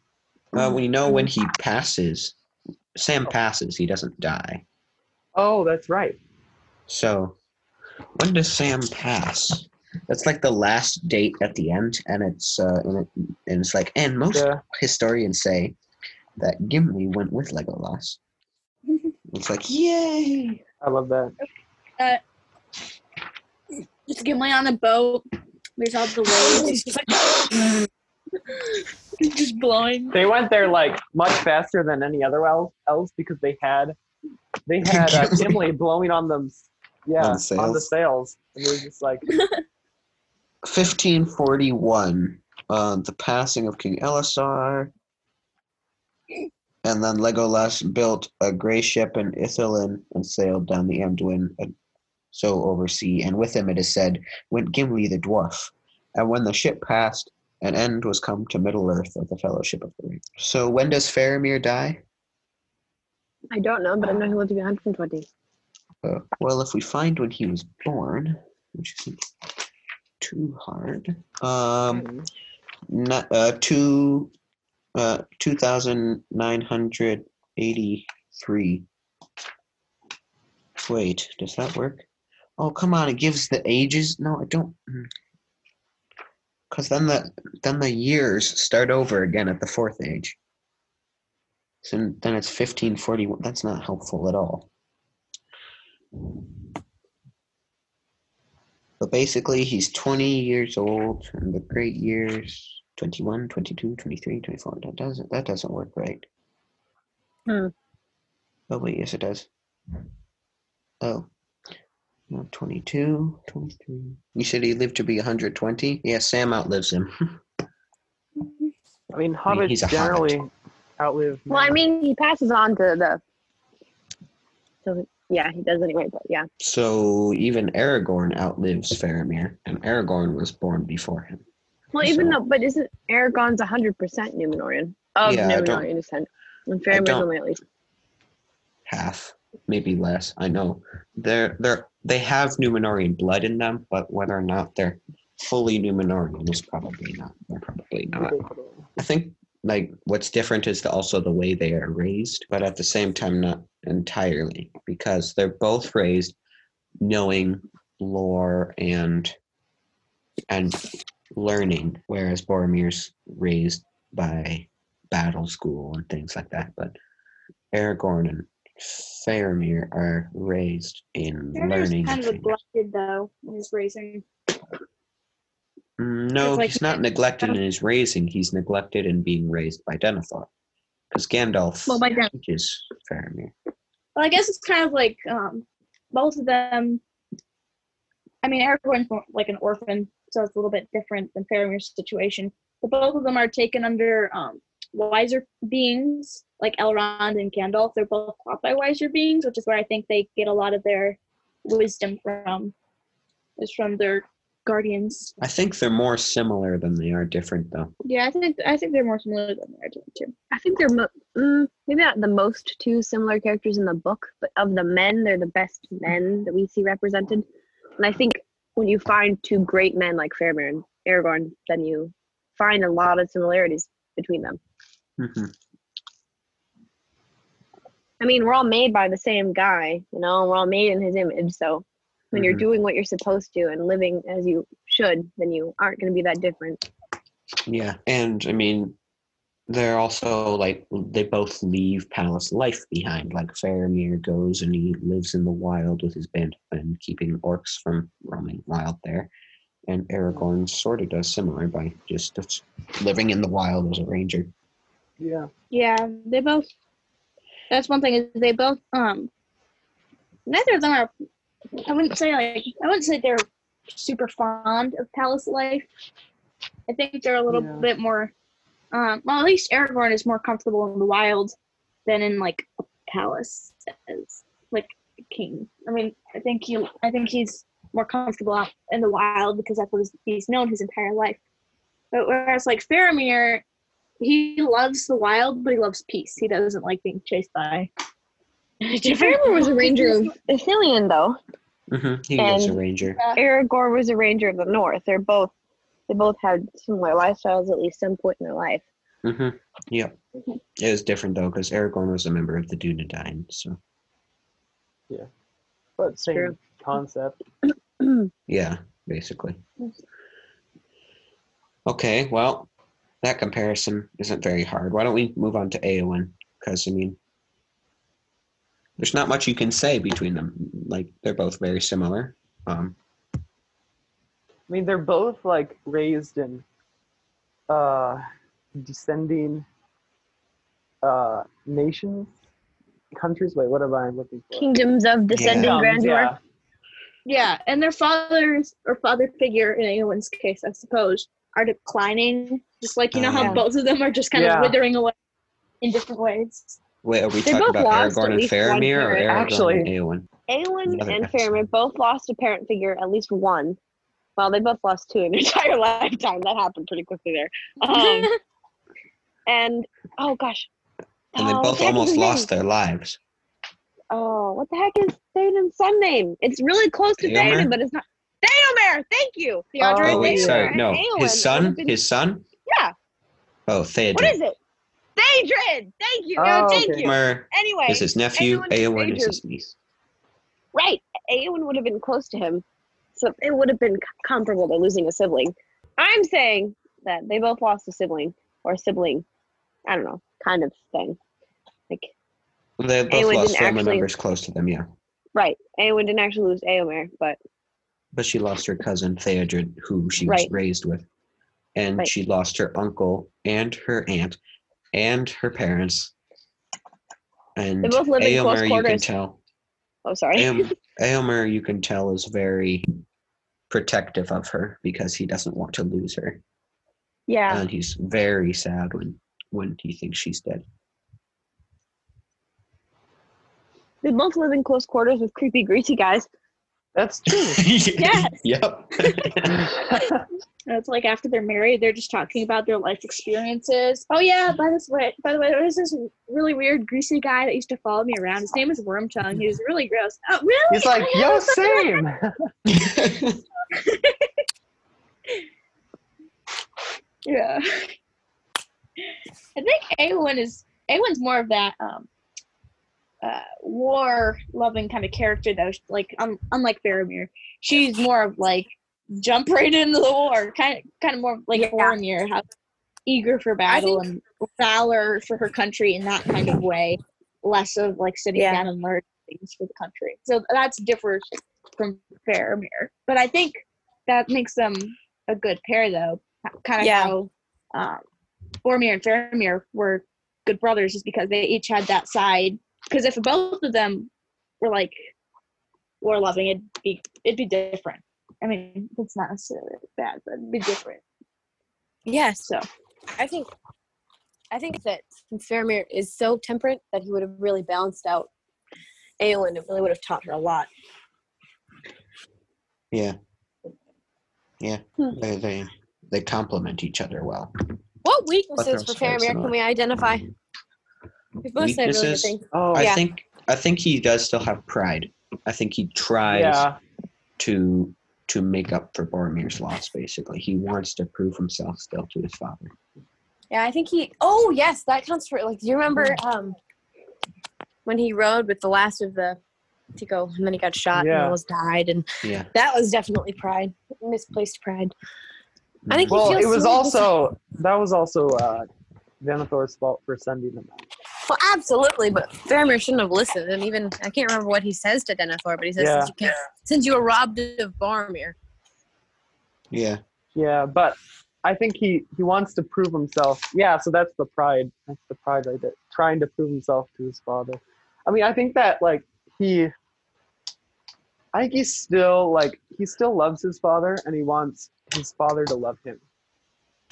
Well, we know when he passes. Sam passes. He doesn't die. Oh, that's right. So, when does Sam pass? That's like the last date at the end, and it's uh, and, it, and it's like, and most Yeah. historians say that Gimli went with Legolas. [LAUGHS] It's like, yay! I love that. Uh, just Gimli on a boat. There's all the waves. It's just like, [LAUGHS] just blowing. They went there like much faster than any other elves, elves because they had they had uh, [LAUGHS] Gimli blowing on them, yeah, On on the the, sails. sails. And it was just like [LAUGHS] 1541, uh, the passing of King Elessar. And then Legolas built a gray ship in Ithilien and sailed down the Anduin, and so over sea. And with him, it is said, went Gimli the dwarf. And when the ship passed, an end was come to Middle Earth of the Fellowship of the Ring. So when does Faramir die? I don't know, but I know he lived to be 120. Uh, well, if we find when he was born, which isn't too hard, um, not, uh, two, uh, 2,983. Wait, does that work? Oh, come on, it gives the ages. No, I don't. Because then the then the years start over again at the fourth age. So then it's 1541. That's not helpful at all. But basically, he's 20 years old, and the great years 21, 22, 23, 24. That doesn't that doesn't work right. Hmm. Oh wait, yes it does. Oh. No, 22, 23. You said he lived to be 120? Yeah, Sam outlives him. [LAUGHS] I mean, hobbits he's a hobbit. generally outlive. Well, I mean, he passes on to the. So yeah, he does anyway. But yeah, so even Aragorn outlives Faramir, and Aragorn was born before him. well, even So- though, but isn't Aragorn's 100% Numenorian of Yeah, I don't- Numenorian descent, and Faramir's don't- only at least. half, maybe less. I know they're they're they have Numenorian blood in them, but whether or not they're fully Numenorian is probably not. They're probably not. I think like what's different is the, also the way they are raised, but at the same time not entirely because they're both raised knowing lore and and learning, whereas Boromir's raised by battle school and things like that. But Aragorn and Faramir are raised in Faramir's learning. kind of neglected though in his raising. Mm, No, like- he's not neglected in his raising. He's neglected in being raised by Denethor. Because Gandalf Well, by Den- teaches Faramir. Well, I guess it's kind of like um, both of them. I mean, Aragorn's like an orphan, so it's a little bit different than Faramir's situation. But both of them are taken under um, wiser beings, like Elrond and Gandalf. They're both taught by wiser beings, which is where I think they get a lot of their wisdom from. Is from their guardians. I think they're more similar than they are different, though. Yeah, I think I think they're more similar than they are to too. I think they're mo- mm, maybe not the most two similar characters in the book, but of the men, they're the best men that we see represented. And I think when you find two great men like Faramir and Aragorn, then you find a lot of similarities between them. Mhm. I mean, we're all made by the same guy, you know, we're all made in his image. So when you're Mhm. doing what you're supposed to and living as you should, then you aren't going to be that different. Yeah, and I mean, they're also like they both leave palace life behind. Like Faramir goes and he lives in the wild with his band and keeping orcs from roaming wild there. And Aragorn sort of does similar by just living in the wild as a ranger. Yeah. Yeah, they both. That's one thing is they both. Um, neither of them are. I wouldn't say like I wouldn't say they're super fond of palace life. I think they're a little Yeah. bit more. Um, well, at least Aragorn is more comfortable in the wild than in like a palace as like a king. I mean, I think he. I think he's more comfortable out in the wild because that's what he's- he's known his entire life. But whereas like Faramir, he loves the wild, but he loves peace. He doesn't like being chased by. [LAUGHS] Faramir was a [LAUGHS] ranger of Ithilien, though. hmm He was a And- ranger. Aragorn was a ranger of the north. They're both they both had similar lifestyles at least some point in their life. hmm Yep. It was different though because Aragorn was a member of the Dunedain. So Yeah, But same True. concept. [CLEARS THROAT] yeah, basically. Okay, well, that comparison isn't very hard. Why don't we move on to Eowyn? Because I mean, there's not much you can say between them. Like they're both very similar. Um, I mean, they're both like raised in uh, descending uh, nations, countries. Wait, what am I looking for? Kingdoms of descending Yeah. grandeur. Yeah. Yeah, and their fathers or father figure in anyone's case, I suppose, are declining. Just like you know Oh, how yeah. both of them are just kind Yeah. of withering away in different ways. Wait, are we They talking both about lost Aragorn and least Faramir or parent. Aragorn Actually- and Eowyn? Aelin Another and. Faramir both lost a parent figure, at least one. Well, they both lost two in their [LAUGHS] entire lifetime. That happened pretty quickly there. Um, [LAUGHS] and oh gosh, And they Oh, both the almost his lost name? their lives. Oh, what the heck is Théoden's son name? It's really close to Theomer? Théoden, but it's not. Theomer, thank you. Theodoric Oh, wait, sorry. No, Eowyn his son? His son? Yeah. Oh, What Theodred. is it? Theodred. Thank you. Oh, no, thank okay. you. Faramir Anyway, is his nephew. Eowyn is is his niece. Right. Eowyn would have been close to him. So it would have been comparable to losing a sibling. I'm saying that they both lost a sibling or a sibling. I don't know, kind of thing. Like, They both Eowyn lost family actually- members close to them, yeah. right. Eowyn didn't actually lose Eomer, but But she lost her cousin Theodred, who she was raised with. And Right. she lost her uncle and her aunt and her parents. And They both live in close Eomer, you can tell. oh, sorry. Eom- Eomer, [LAUGHS] you can tell, is very protective of her because he doesn't want to lose her. yeah. And he's very sad when when he thinks she's dead. They both live in close quarters with creepy, greasy guys. That's true. [LAUGHS] Yes. [LAUGHS] Yep. And it's like after they're married, they're just talking about their life experiences. Oh yeah, by this way, by the way, there was this really weird greasy guy that used to follow me around. His name was Wormtongue. He was really gross. Oh really? He's like, I yo, have same. [LAUGHS] Yeah. I think Eowyn is Eowyn's more of that um uh war loving kind of character though. Like um, unlike Faramir. She's more of like jump right into the war. Kind of kind of more like Yeah. Faramir, how eager for battle think- and valor for her country in that kind of way. Less of like sitting Yeah. down and learning things for the country. So that's different from Faramir. But I think that makes them a good pair though. Kind of Yeah. how um, Boromir and Faramir were good brothers is because they each had that side. Because if both of them were like war loving, it'd be it'd be different. I mean, it's not necessarily bad, but it'd be different. Yes, So I think I think that since Faramir is so temperate that he would have really balanced out Aelin. It really would have taught her a lot. yeah. Yeah. Hmm. They they they complement each other well. What weaknesses for so Faramir can we identify? We both said really good things. oh, I Yeah. think I think he does still have pride. I think he tries yeah. to to make up for Boromir's loss. Basically, he wants to prove himself still to his father. Yeah, I think he. Oh yes, that counts for like. Do you remember um when he rode with the last of the to go and then he got shot and almost died and Yeah. that was definitely pride, misplaced pride. I think he Well, feels it was so also that was also uh, Denethor's fault for sending him out. Well, absolutely, but Faramir shouldn't have listened. And even I can't remember what he says to Denethor, but he says, Yeah. since, you can't, "Since you were robbed of Boromir." Yeah. Yeah, but I think he he wants to prove himself. Yeah, so that's the pride. That's the pride right there. Trying to prove himself to his father. I mean, I think that like he I think he's still like he still loves his father and he wants his father to love him.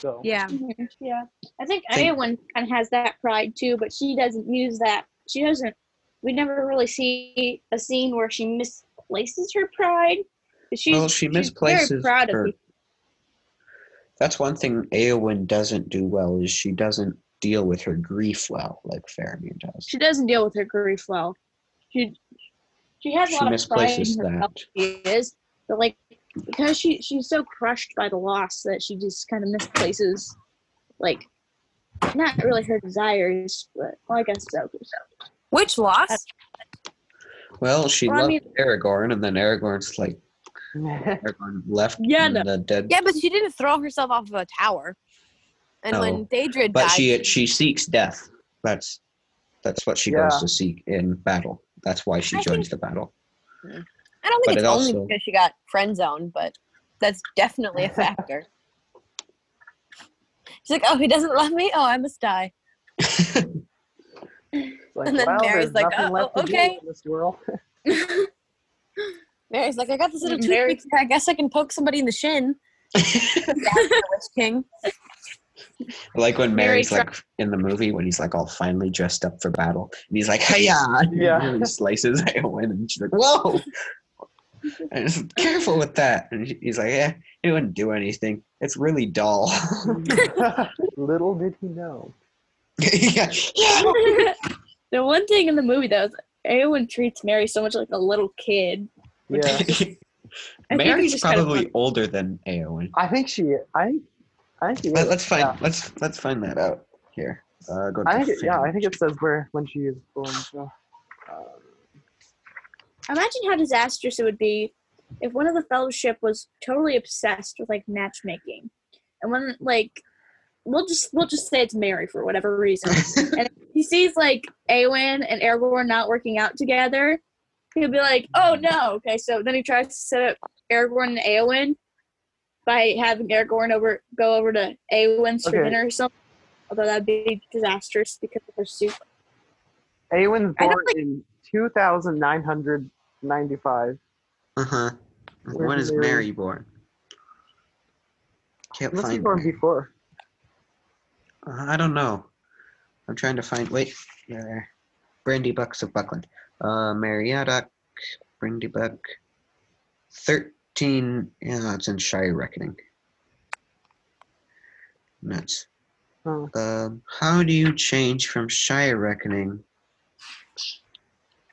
So Yeah, Mhm, yeah, I think Think- Eowyn kind of has that pride too, but she doesn't use that. She doesn't. We never really see a scene where she misplaces her pride. But She's, Well, she she's misplaces very proud her- of it. That's one thing Eowyn doesn't do well is she doesn't deal with her grief well like Faramir does. She doesn't deal with her grief well. She she has a She lot of pride misplaces in herself. that. She is, but like because she she's so crushed by the loss that she just kind of misplaces, like not really her desires, but well, I guess so. so. which loss? Well, she Well, I loved mean- Aragorn, and then Aragorn's like [LAUGHS] Aragorn left Yeah, no. the dead. Yeah, but she didn't throw herself off of a tower. And when oh. Daedra but died, she she seeks death. That's that's what she Yeah. goes to seek in battle. That's why she I joins think- the battle. Hmm. I don't think but it's it only also- because she got friend zoned, but that's definitely a [LAUGHS] factor. She's like, oh, he doesn't love me. Oh, I must die. Like, And then well, Merry's like, "Oh, left to do okay." this world. [LAUGHS] Merry's like, I got this little Merry- toothpick. I guess I can poke somebody in the shin. That's [LAUGHS] the Witch King. like when Merry's try- like in the movie when he's like all finally dressed up for battle and he's like, "Hiya!" Yeah. and he slices Eowyn and she's like, "Whoa!" [LAUGHS] And he's, Careful with that. And he's like, "Yeah, it wouldn't do anything. It's really dull." [LAUGHS] Little did he know. [LAUGHS] yeah, yeah. the one thing in the movie that was Eowyn treats Merry so much like a little kid. Yeah. I think it's Merry's just kind of probably older than Eowyn. I think she. I. I think. Let, let's find. yeah. Let's let's find that out here. Uh, go I think. It, yeah. I think it says where when she is born. So. Um, Imagine how disastrous it would be if one of the fellowship was totally obsessed with like matchmaking, and when like we'll just we'll just say it's Merry for whatever reason, [LAUGHS] and he sees like Awen and Aragorn not working out together, he'll be like, "Oh no!" Okay, so then he tries to set up Aragorn and Awen by having Aragorn over go over to Awen's for Okay. dinner or something. Although that'd be disastrous because of her soup. Awen's I don't in 2,995. Uh huh. When is Merry? Merry born? Can't be find. born Merry. before. Uh, I don't know. I'm trying to find. Wait, there. Brandybucks of Buckland. Uh, Meriadoc, Brandy Buck. Thirteen. Yeah, it's in Shire Reckoning. Nuts. Um, how do you change from Shire Reckoning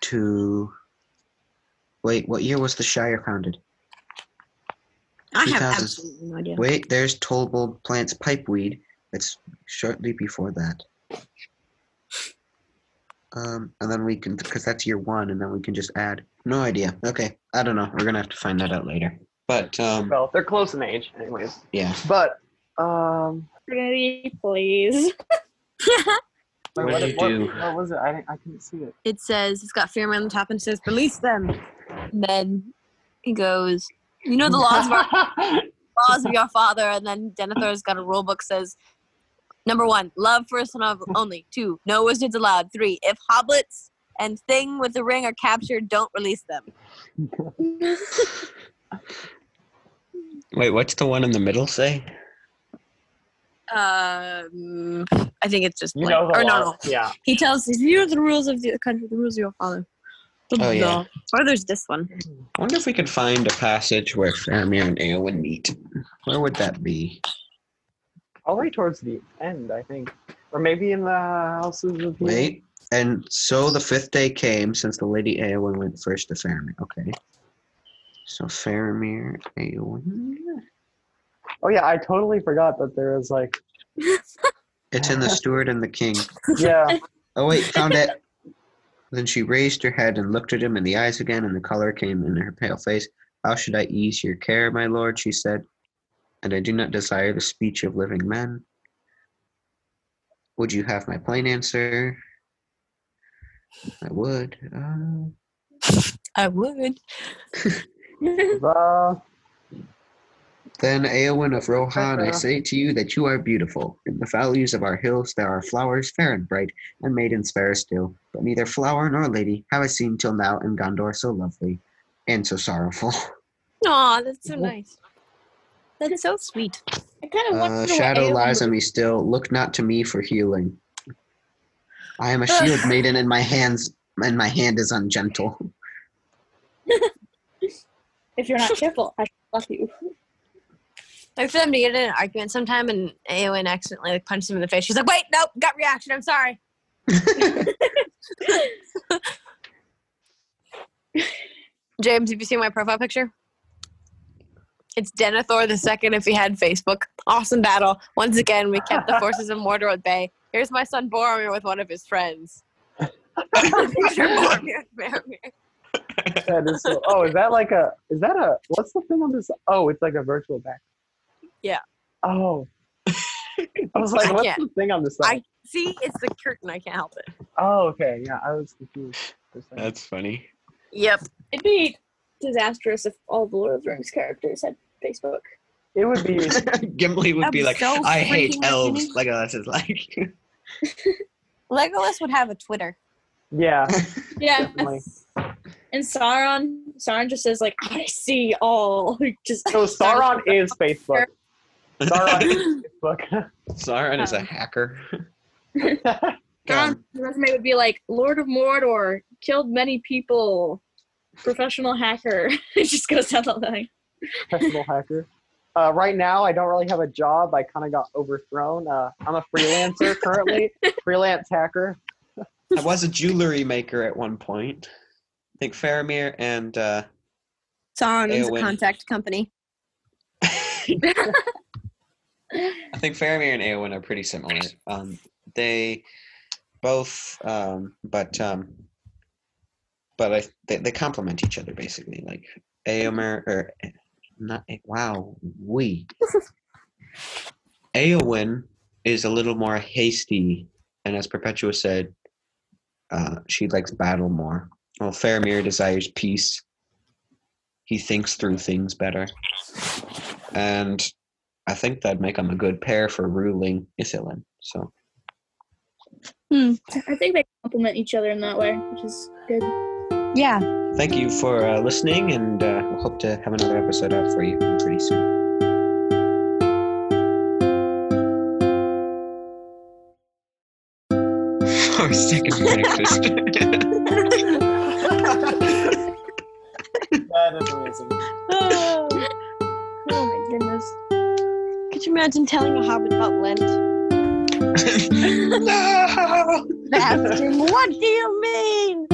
to? Wait, what year was the Shire founded? I have 2000. absolutely no idea. Wait, there's Tobold plants pipeweed. It's shortly before that. Um, and then we can, because that's year one, and then we can just add. No idea. Okay, I don't know. We're gonna have to find that out later. But um, Well, they're close in age, anyways. yeah. But um, Trinity, please. [LAUGHS] What what, do you what- do? what was it? I didn't, I couldn't see it. it says it's got Faramir on the top and it says release them. And then he goes, you know the laws of our [LAUGHS] laws of your father, and then Denethor's got a rule book says number one, love first and of only. Two, no wizards allowed. Three, if hoblets and thing with the ring are captured, don't release them. [LAUGHS] Wait, what's the one in the middle say? Um, I think it's just You like, know or no, no. Yeah. He tells "You are the rules of the country, the rules of your father." Oh, yeah. Or there's this one. I wonder if we could find a passage where Faramir and Eowyn meet. Where would that be? Probably towards the end, I think. Or maybe in the houses of Healing. Wait. And so the fifth day came since the Lady Eowyn went first to Faramir. Okay. So Faramir, Eowyn. Oh yeah, I totally forgot that there is like [LAUGHS] It's in the Steward and the King. yeah. [LAUGHS] Oh wait, found it. Then she raised her head and looked at him in the eyes again, and the color came in her pale face. How should I ease your care, my lord? She said. And I do not desire the speech of living men. Would you have my plain answer? I would. Uh, I would. [LAUGHS] Uh, then, Eowyn of Rohan, I say to you that you are beautiful. In the valleys of our hills there are flowers fair and bright, and maidens fairer still. But neither flower nor lady have I seen till now in Gondor so lovely and so sorrowful. [LAUGHS] Aw, that's so nice. That's so sweet. I kind of wonder Uh, what shadow Aegon lies on me still. Look not to me for healing. I am a shield maiden, and my hands and my hand is ungentle. [LAUGHS] If you're not careful, I shall fuck you. Like for them to get in an argument sometime and Eowyn accidentally like punched him in the face. She's like, "Wait, nope, gut reaction. I'm sorry." [LAUGHS] James, have you seen my profile picture? It's Denethor the second if he had Facebook. Awesome battle. Once again, we kept the forces of Mordor at bay. Here's my son Boromir with one of his friends. Picture [LAUGHS] Boromir that is so. Oh, is that like a? Is that a? What's the thing on this? Oh, it's like a virtual back. Yeah. Oh. [LAUGHS] I was like, I what's can't. the thing on the side? I see it's the curtain. I can't help it. Oh, okay. Yeah, I was confused. That's funny. Yep. It'd be disastrous if all the Lord of the Rings characters had Facebook. It would be [LAUGHS] Gimli would be be like, so I hate freaking elves. funny. Legolas is like, [LAUGHS] Legolas would have a Twitter. yeah, Yeah. definitely. And Sauron, Sauron just says like, "I see all." Just So Sauron is Facebook. Sauron is [LAUGHS] Facebook. [LAUGHS] Sauron is a hacker. [LAUGHS] Sauron's resume would be like, "Lord of Mordor, killed many people, professional hacker." it just goes down the line. professional hacker. Uh, right now, I don't really have a job. I kind of got overthrown. Uh, I'm a freelancer currently, freelance hacker. I was a jewelry maker at one point. I think Faramir and uh, Sauron owns a contact company. I think Faramir and Eowyn are pretty similar. Um, they both, um, but um, but I they, they complement each other basically. Like Eomer or not. Wow, we [LAUGHS] Eowyn is a little more hasty, and as Perpetua said, uh, she likes battle more. Well, Faramir desires peace. He thinks through things better, and I think that'd make them a good pair for ruling Ithilien. So Hmm. I think they complement each other in that way, which is good. Yeah. thank you for uh, listening, and uh, we'll hope to have another episode out for you pretty soon. [LAUGHS] Our second breakfast. [LAUGHS] That is amazing. Oh, [LAUGHS] Oh my goodness. Could you imagine telling a hobbit about Lent? [LAUGHS] [LAUGHS] no! Him, what do you mean?